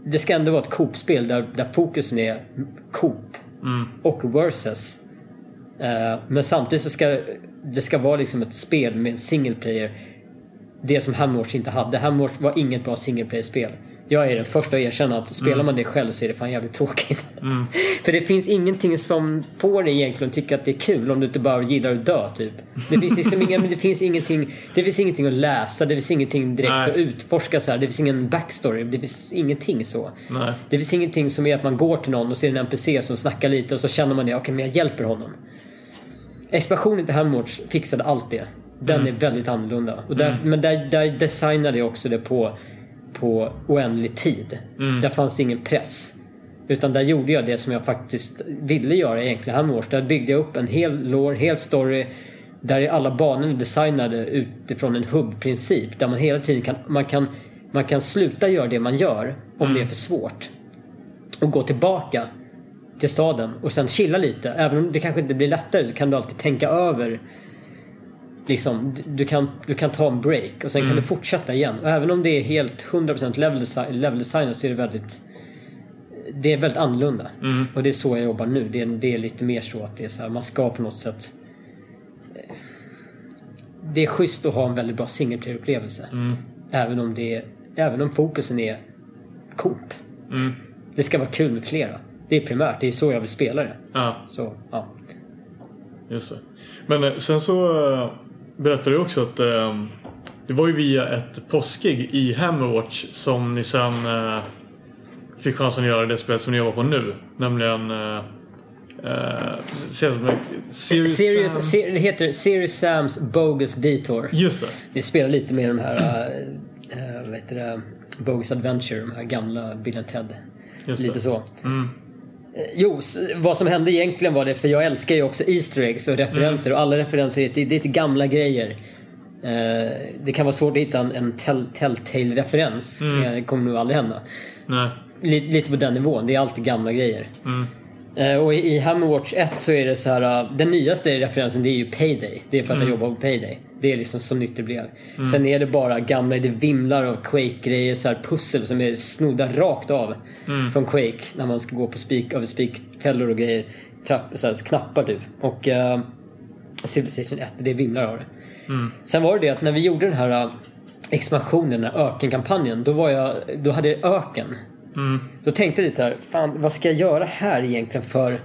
Det ska ändå vara ett Coop-spel där, där fokusen är Coop. Och versus. Eh, men samtidigt så ska det ska vara liksom ett spel med single player. Det som Hammerwatch inte hade. Hammerwatch var inget bra single player-spel. Jag är den första att erkänna att spelar man det själv så är det fan jävligt tråkigt. För det finns ingenting som får dig egentligen att tycka att det är kul om du inte bara gillar att dö typ. Det finns liksom ingen, det finns ingenting, det finns ingenting att läsa, det finns ingenting direkt Nej. att utforska så här. Det finns ingen backstory, det finns ingenting så. Nej. Det finns ingenting som är att man går till någon och ser en NPC som snackar lite och så känner man det, okej men jag hjälper honom. Expansionen till Hammerwatch fixade allt det. Den är väldigt annorlunda. Och där, Men där, där designade jag också det på, på oändlig tid. Där fanns ingen press. Utan där gjorde jag det som jag faktiskt ville göra egentligen Hammerwatch. Där byggde jag upp en hel lore, hel story. Där är alla banorna designade utifrån en hubb-princip. Där man hela tiden kan, man kan, man kan sluta göra det man gör om det är för svårt. Och gå tillbaka till staden och sen chilla lite. Även om det kanske inte blir lättare så kan du alltid tänka över Liksom, du kan, du kan ta en break och sen kan du fortsätta igen. Och även om det är helt 100% level, design, level design så är det väldigt Det är väldigt annorlunda. Och det är så jag jobbar nu. Det är, det är lite mer så att det är så här, man ska på något sätt eh, Det är schysst att ha en väldigt bra single player upplevelse Även om det är, Även om fokusen är Coop. Det ska vara kul med flera. Det är primärt, det är så jag vill spela det. Ja, Så, ja. just det. Men eh, sen så eh, berättade du också att eh, det var ju via ett påskgig i Hammerwatch som ni sen eh, fick chansen att göra det spelet som ni jobbar på nu. Nämligen... Uh, uh, Serious, Serious Sam. Ser, det heter Serious Sams Bogus Detour. Just det. Vi spelar lite med de här... Uh, vad heter det? Bogus Adventure, de här gamla Bill Ted. Just lite det. så. Mm. Jo, vad som hände egentligen var det, för jag älskar ju också Easter eggs och referenser mm. och alla referenser, det är, det är gamla grejer. Eh, det kan vara svårt att hitta en, en Telltale-referens. Mm. Det kommer nog aldrig hända. Nej. Lite på den nivån. Det är alltid gamla grejer. Mm. Eh, och i Hammerwatch 1 så är det så här. Uh, den nyaste referensen det är ju Payday. Det är för att mm. jag jobbar på Payday. Det är liksom så nytt det blev. Mm. Sen är det bara gamla, det vimlar av Quake-grejer, så här pussel som är snodda rakt av mm. från Quake. När man ska gå på spik, över spikfällor och grejer. Trapp, så här, knappar du. Och uh, Civilization 1, det vimlar av det. Mm. Sen var det det att när vi gjorde den här uh, expansionen, den här ökenkampanjen. Då, var jag, då hade jag öken. Mm. Då tänkte jag lite här, fan vad ska jag göra här egentligen för...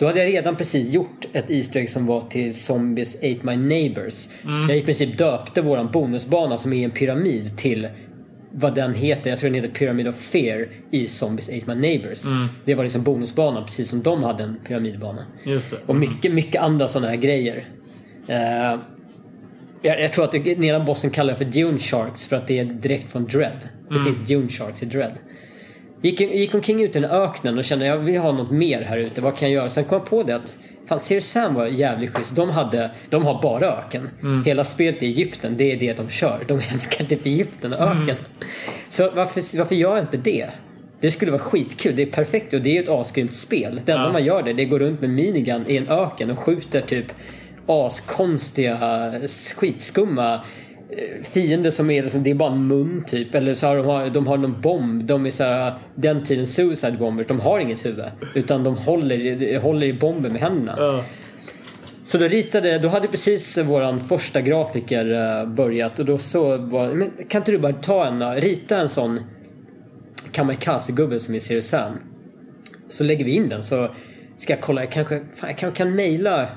Då hade jag redan precis gjort ett Easter egg som var till Zombies Ate My Neighbors. Mm. Jag i princip döpte våran bonusbana som är en pyramid till vad den heter, jag tror den heter Pyramid of Fear i Zombies Ate My Neighbors. Mm. Det var liksom bonusbanan precis som de hade en pyramidbana. Just det. Och mycket, mycket andra sådana här grejer. Uh, jag, jag, tror att den ena bossen kallar det för Dune Sharks för att det är direkt från Dread. Det mm. finns Dune Sharks i Dread. Gick, gick omkring ute i den öknen och kände jag vill ha något mer här ute. Vad kan jag göra? Sen kom jag på det att fan, Serious Sam var jävligt schysst. De, hade, de har bara öken. Mm. Hela spelet i Egypten, det är det de kör. De älskar typ Egypten och öken. Mm. Så varför, varför gör jag inte det? Det skulle vara skitkul. Det är perfekt och det är ju ett asgrymt spel. Det enda ja. man gör det, det går runt med minigun i en öken och skjuter typ askonstiga, skitskumma Fiender som är liksom, det är bara en mun typ. Eller så har de, har, de har någon bomb. De är såhär, den tiden suicide bombers. De har inget huvud. Utan de håller, håller i bomben med händerna. Uh. Så då ritade, då hade precis våran första grafiker eh, börjat och då så var, men kan inte du bara ta en, eh, rita en sån kamikaze-gubbe som är Sam. Så lägger vi in den så ska jag kolla, jag kanske, fan, jag kanske kan mejla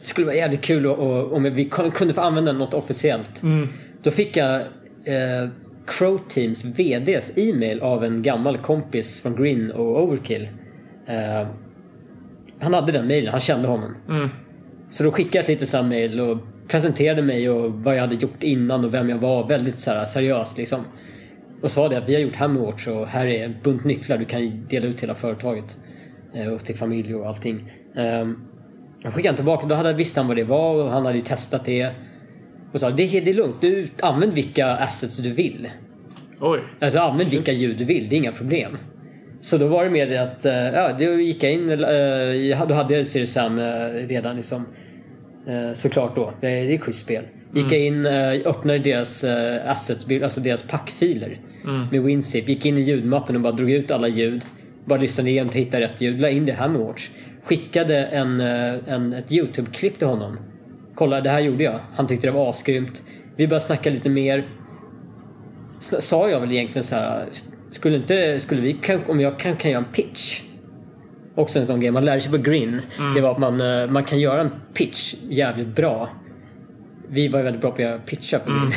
det skulle vara jävligt kul om vi kunde få använda något officiellt. Mm. Då fick jag eh, Crow Teams VDs e-mail av en gammal kompis från Green och Overkill. Eh, han hade den mailen, han kände honom. Mm. Så då skickade jag ett litet sånt mail och presenterade mig och vad jag hade gjort innan och vem jag var. Väldigt så här, seriöst liksom. Och sa det att vi har gjort Hammerwatch och här är en bunt nycklar. Du kan dela ut hela företaget. Eh, och till familj och allting. Jag skickade tillbaka, då hade, visste han vad det var och han hade ju testat det. Och sa det, det är lugnt, du använd vilka assets du vill. Oj. Alltså använd vilka ljud du vill, det är inga problem. Så då var det mer det att, eh, ja, då gick jag in, eh, då hade jag Sirius Sam eh, redan liksom. Såklart då, det är ett schysst spel. Gick jag in, öppnade deras assets, alltså deras packfiler mm. med WinZip. Gick in i ljudmappen och bara drog ut alla ljud. Bara lyssnade igenom, hittade rätt ljud, la in det här med Watch skickade en, eh, en, ett YouTube-klipp till honom. Kolla, det här gjorde jag. Han tyckte det var asgrymt. Vi började snacka lite mer. Sa jag väl egentligen så här, skulle inte, skulle vi, om jag kan, kan göra en pitch? Också en sån grej, man lärde sig på Green. Mm. Det var att man, eh, man kan göra en pitch jävligt bra. Vi var väldigt bra på att göra pitchar på Green.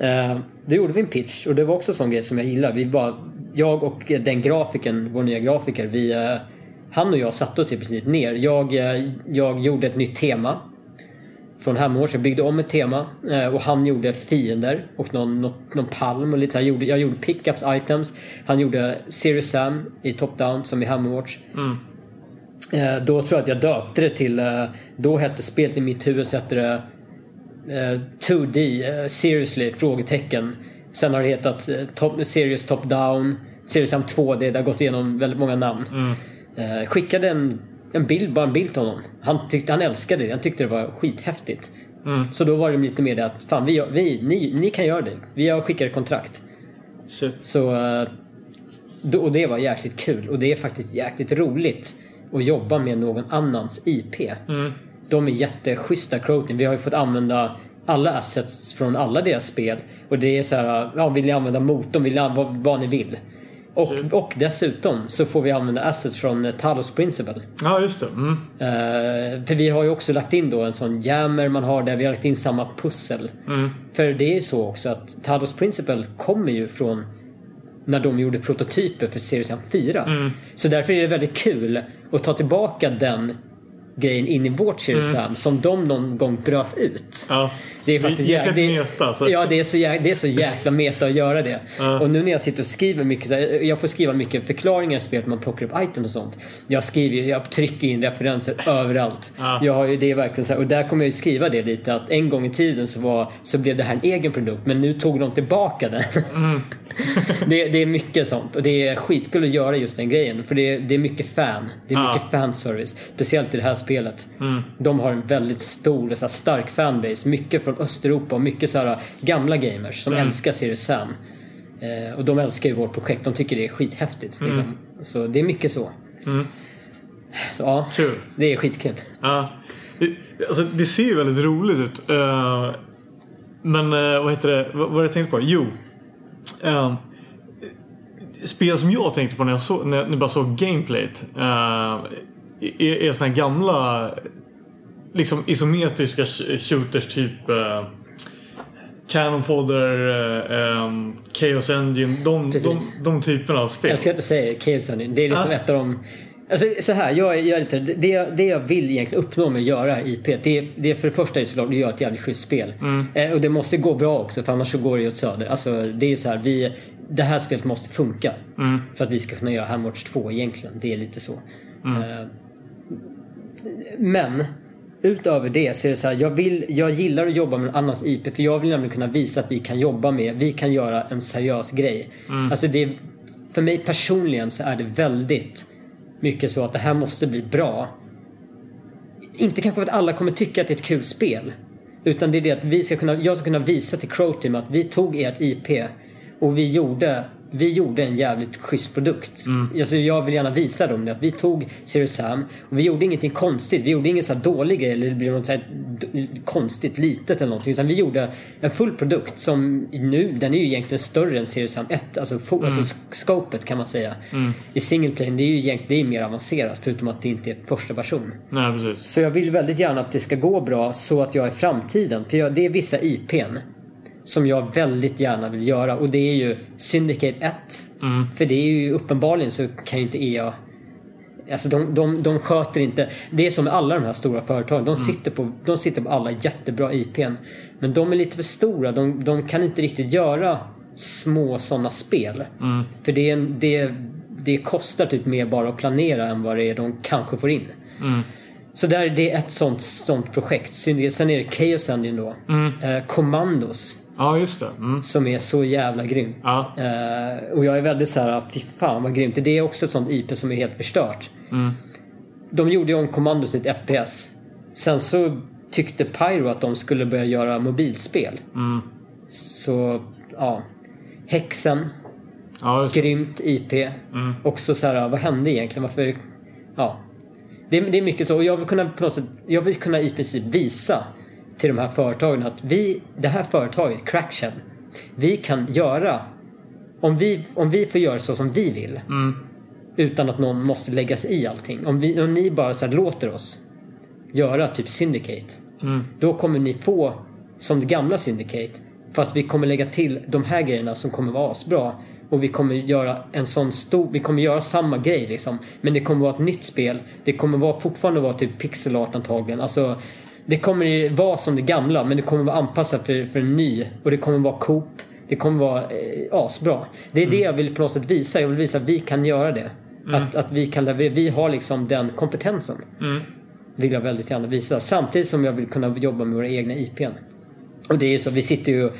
Mm. uh, då gjorde vi en pitch och det var också en sån grej som jag gillar. Vi bara, jag och den grafiken, vår nya grafiker, vi uh, han och jag satte oss i princip ner. Jag, eh, jag gjorde ett nytt tema från Hammerwatch. Jag byggde om ett tema eh, och han gjorde fiender och någon, någon, någon palm och lite så. Jag gjorde, jag gjorde pickups, items. Han gjorde Serious Sam i Top Down som i Hammerwatch. Mm. Eh, då tror jag att jag döpte det till, då hette spelet i mitt huvud så hette det 2D, Seriously? Frågetecken. Sen har det hetat top, Serious Top Down, Serious Sam 2D. Det har gått igenom väldigt många namn. Mm. Eh, skickade en, en bild, bara en bild till honom. Han, tyckte, han älskade det. Han tyckte det var skithäftigt. Mm. Så då var det lite mer det att fan, vi, vi, ni, ni kan göra det. Vi har skickat kontrakt. Shit. Så, eh, och det var jäkligt kul. Och det är faktiskt jäkligt roligt att jobba med någon annans IP. Mm. De är jätteschyssta Crotin. Vi har ju fått använda alla assets från alla deras spel. Och det är så här, ja, vill ni använda motorn, vill ni använda vad, vad ni vill. Och, och dessutom så får vi använda assets från uh, Talos Principle. Ja, just det. Mm. Uh, för vi har ju också lagt in då en sån jammer man har där. Vi har lagt in samma pussel. Mm. För det är så också att Talos Principle kommer ju från när de gjorde prototyper för Series 4. Mm. Så därför är det väldigt kul att ta tillbaka den grejen in i vårt Series Sam som de någon gång bröt ut. Mm. Ja. Det är faktiskt jäkligt det, meta. Så. Ja, det är, så jäkla, det är så jäkla meta att göra det. Ja. Och nu när jag sitter och skriver mycket, så här, jag får skriva mycket förklaringar i spelet, man plockar upp items och sånt. Jag skriver jag trycker in referenser överallt. Ja. Jag har ju, det verkligen så här, och där kommer jag ju skriva det lite att en gång i tiden så, var, så blev det här en egen produkt men nu tog de tillbaka den. Mm. det, det är mycket sånt och det är skitkul att göra just den grejen för det är, det är mycket fan. Det är mycket fanservice. Speciellt i det här spelet. Mm. De har en väldigt stor, så här, stark fanbase. Mycket från Östeuropa och mycket så här, gamla gamers som Mm. älskar Serious Sam. Eh, och de älskar ju vårt projekt. De tycker det är skithäftigt. Liksom. Så det är mycket så. Mm. Så ja, Kul. det är skitkul. Ja. Det, alltså, det ser ju väldigt roligt ut. Eh, men eh, vad heter det? Vad vad jag tänkte på? Jo. Uh, spel som jag tänkte på när jag, så, när jag, bara såg gameplayet. Uh, är, är såna här gamla liksom isometriska sh- shooters typ uh, Cannon Fodder, um, Chaos Engine. De, de, de typerna av spel. Jag ska inte säga Chaos Engine. Det är liksom Ja. ett av de... Alltså så här, jag, jag är lite, det, det jag vill egentligen uppnå med att göra IP, det, är- det är för det första är såklart att göra ett jävligt schysst spel. Eh, och det måste gå bra också för annars så går det ju åt söder. Alltså det är ju så här, vi, det här spelet måste funka. För att vi ska kunna göra Hamwatch 2 egentligen. Det är lite så. Eh, men utöver det så är det så här, jag, vill, jag gillar att jobba med annans IP för jag vill nämligen kunna visa att vi kan jobba med, vi kan göra en seriös grej. Alltså det, för mig personligen så är det väldigt mycket så att det här måste bli bra. Inte kanske för att alla kommer tycka att det är ett kul spel. Utan det är det att vi ska kunna, jag ska kunna visa till Crow Team att vi tog ert IP och vi gjorde, vi gjorde en jävligt schysst produkt. Alltså jag vill gärna visa dem det. Att vi tog Serious Sam och vi gjorde ingenting konstigt. Vi gjorde ingen så här dålig grej eller det blev något så konstigt litet eller någonting. Utan vi gjorde en full produkt som nu, den är ju egentligen större än Serious Sam 1. Alltså, fo- alltså scopet kan man säga. I single plane, det är ju egentligen är mer avancerat förutom att det inte är första person. Nej, precis. Så jag vill väldigt gärna att det ska gå bra så att jag i framtiden, för jag, det är vissa IPn som jag väldigt gärna vill göra och det är ju Syndicate 1. För det är ju uppenbarligen så kan ju inte EA Alltså de, de, de sköter inte... Det är som med alla de här stora företagen. De sitter på, de sitter på alla jättebra IPn. Men de är lite för stora. De, de kan inte riktigt göra små sådana spel. För det, det, det kostar typ mer bara att planera än vad det är de kanske får in. Så där, det är ett sånt, sånt projekt. Sen är det Chaos Engine då. Eh, Commandos. Ja, just det. Mm. Som är så jävla grymt. Ja. Eh, och jag är väldigt så här, fy fan vad grymt. Det är också ett sånt IP som är helt förstört. De gjorde ju om Commandos till ett FPS. Sen så tyckte Pyro att de skulle börja göra mobilspel. Så, ja. Häxen, Ja, grymt IP. Också så här, vad hände egentligen? Varför... Ja. Det, är- det är mycket så. Och jag vill kunna på något sätt, jag vill kunna i princip visa till de här företagen att vi, det här företaget, Crackshell, vi kan göra om vi, om vi får göra så som vi vill utan att någon måste lägga sig i allting. Om, vi, om ni bara så låter oss göra typ Syndicate. Då kommer ni få som det gamla Syndicate. Fast vi kommer lägga till de här grejerna som kommer vara asbra. Och vi kommer göra en sån stor... Vi kommer göra samma grej liksom. Men det kommer vara ett nytt spel. Det kommer vara, fortfarande vara typ pixel art antagligen. Alltså, det kommer vara som det gamla men det kommer vara anpassat för, för en ny. Och det kommer vara Coop. Det kommer vara eh, asbra. Det är det jag vill på något sätt visa. Jag vill visa att vi kan göra det. Att, att vi kan leverera. Vi har liksom den kompetensen. Vill jag väldigt gärna visa. Samtidigt som jag vill kunna jobba med våra egna IPn. Och det är ju så, vi sitter ju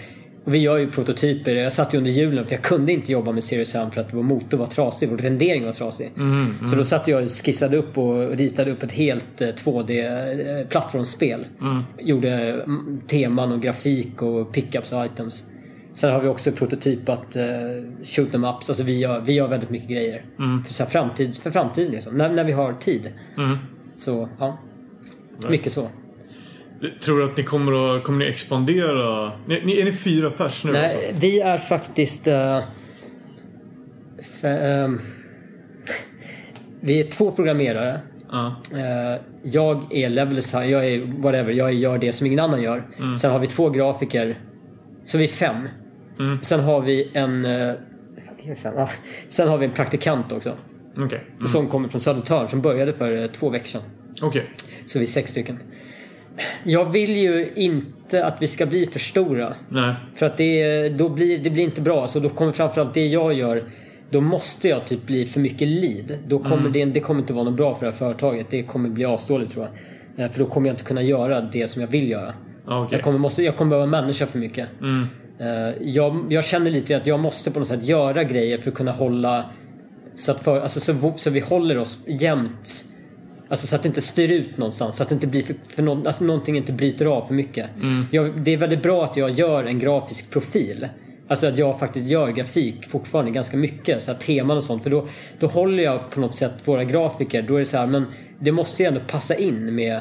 och vi gör ju prototyper. Jag satt ju under julen för jag kunde inte jobba med Serious Sam för att vår motor var trasig, vår rendering var trasig. Så då satt jag och skissade upp och ritade upp ett helt eh, 2D-plattformsspel. Gjorde mm, teman och grafik och pickups och items. Sen har vi också prototypat uh, shoot them ups. Alltså vi gör, vi gör väldigt mycket grejer. För, så framtid, för framtiden liksom. När, när vi har tid. Så, ja. Mycket så. Tror du att ni kommer att kommer ni expandera? Ni, ni, är ni fyra pers nu alltså? Nej, vi är faktiskt... eh, för, ehm, vi är två programmerare. Eh, jag är level design, jag är whatever, jag gör det som ingen annan gör. Sen har vi två grafiker. Så vi är fem. Sen har vi en... eh, fan, ah. Sen har vi en praktikant också. Okej. Som kommer från Södertörn som började för eh, två veckor sedan. Okej. Så vi är sex stycken. Jag vill ju inte att vi ska bli för stora. Nej. För att det, då blir, det blir inte bra. Så då kommer framförallt det jag gör då måste jag typ bli för mycket lead. Då kommer det, det kommer inte vara något bra för det här företaget. Det kommer bli asdåligt tror jag. Eh, För då kommer jag inte kunna göra det som jag vill göra. Ja, okej. Jag, kommer, måste, jag kommer behöva människa för mycket. Eh, Jag, jag känner lite att jag måste på något sätt göra grejer för att kunna hålla så att, för, alltså så, så vi håller oss jämnt. Alltså så att det inte styr ut någonstans. Så att det inte blir för, för någon, alltså någonting inte bryter av för mycket. Jag, det är väldigt bra att jag gör en grafisk profil. Alltså att jag faktiskt gör grafik fortfarande ganska mycket. Så här teman och sånt. För då, då håller jag på något sätt våra grafiker. Då är det så här, men det måste ju ändå passa in med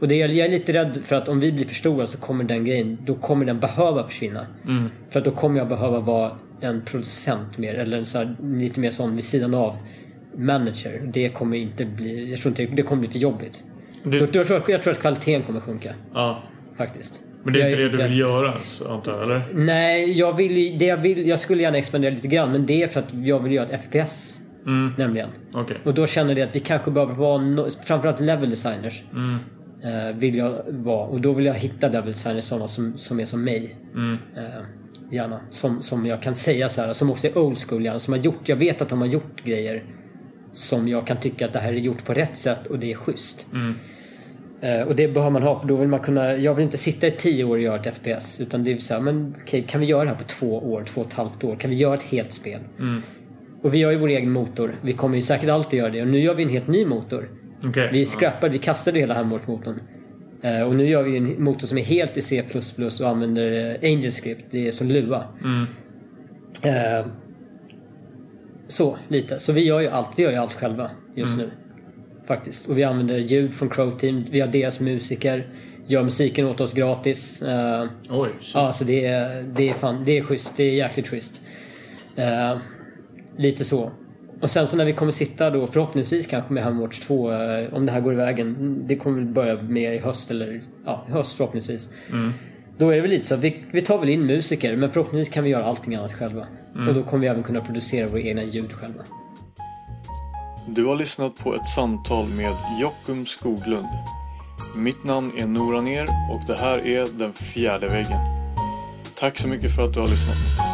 och det, jag är lite rädd för att om vi blir för stora så kommer den grejen, då kommer den behöva försvinna. För att då kommer jag behöva vara en producent mer, eller en så här, lite mer sån vid sidan av manager. Det kommer inte bli, jag tror inte, det kommer bli för jobbigt. Det- Då, jag, tror, jag tror att kvaliteten kommer sjunka, Ja. faktiskt. Men det är Jag inte det du vill göra ens, antar jag? Eller? Nej, jag vill, det jag vill, jag skulle gärna expandera lite grann men det är för att jag vill göra ett FPS. Nämligen. Okej. Och då känner jag att vi kanske behöver vara, no, framförallt level designers. Eh, vill jag vara. Och då vill jag hitta level designers sådana som, som är som mig. Eh, gärna. Som, som jag kan säga så här, som också är old school gärna. Som har gjort, jag vet att de har gjort grejer som jag kan tycka att det här är gjort på rätt sätt och det är schysst. Eh, och det behöver man ha för då vill man kunna, jag vill inte sitta i tio år och göra ett FPS. Utan det är så här, men okej, kan vi göra det här på två år, två och ett halvt år? Kan vi göra ett helt spel? Och vi gör ju vår egen motor. Vi kommer ju säkert alltid göra det. Och nu gör vi en helt ny motor. Okej. Vi scrappade, vi kastade hela Hemworth-motorn. Eh, och nu gör vi en motor som är helt i C++ och använder eh, AngelScript. Det är som Lua. Eh, så, lite. Så vi gör ju allt, vi gör ju allt själva just nu. Faktiskt. Och vi använder ljud från Crow Team. Vi har deras musiker. Gör musiken åt oss gratis. Eh, Oj. shit. Ja, alltså det är, det är fan, det är schysst. Det är jäkligt schysst. Eh, lite så. Och sen så när vi kommer sitta då förhoppningsvis kanske med Hemwatch 2, eh, om det här går i vägen. Det kommer väl börja med i höst eller ja, höst förhoppningsvis. Då är det väl lite så att vi, vi tar väl in musiker men förhoppningsvis kan vi göra allting annat själva. Och då kommer vi även kunna producera våra egna ljud själva. Du har lyssnat på ett samtal med Jockum Skoglund. Mitt namn är Noran Er och det här är Den fjärde väggen. Tack så mycket för att du har lyssnat.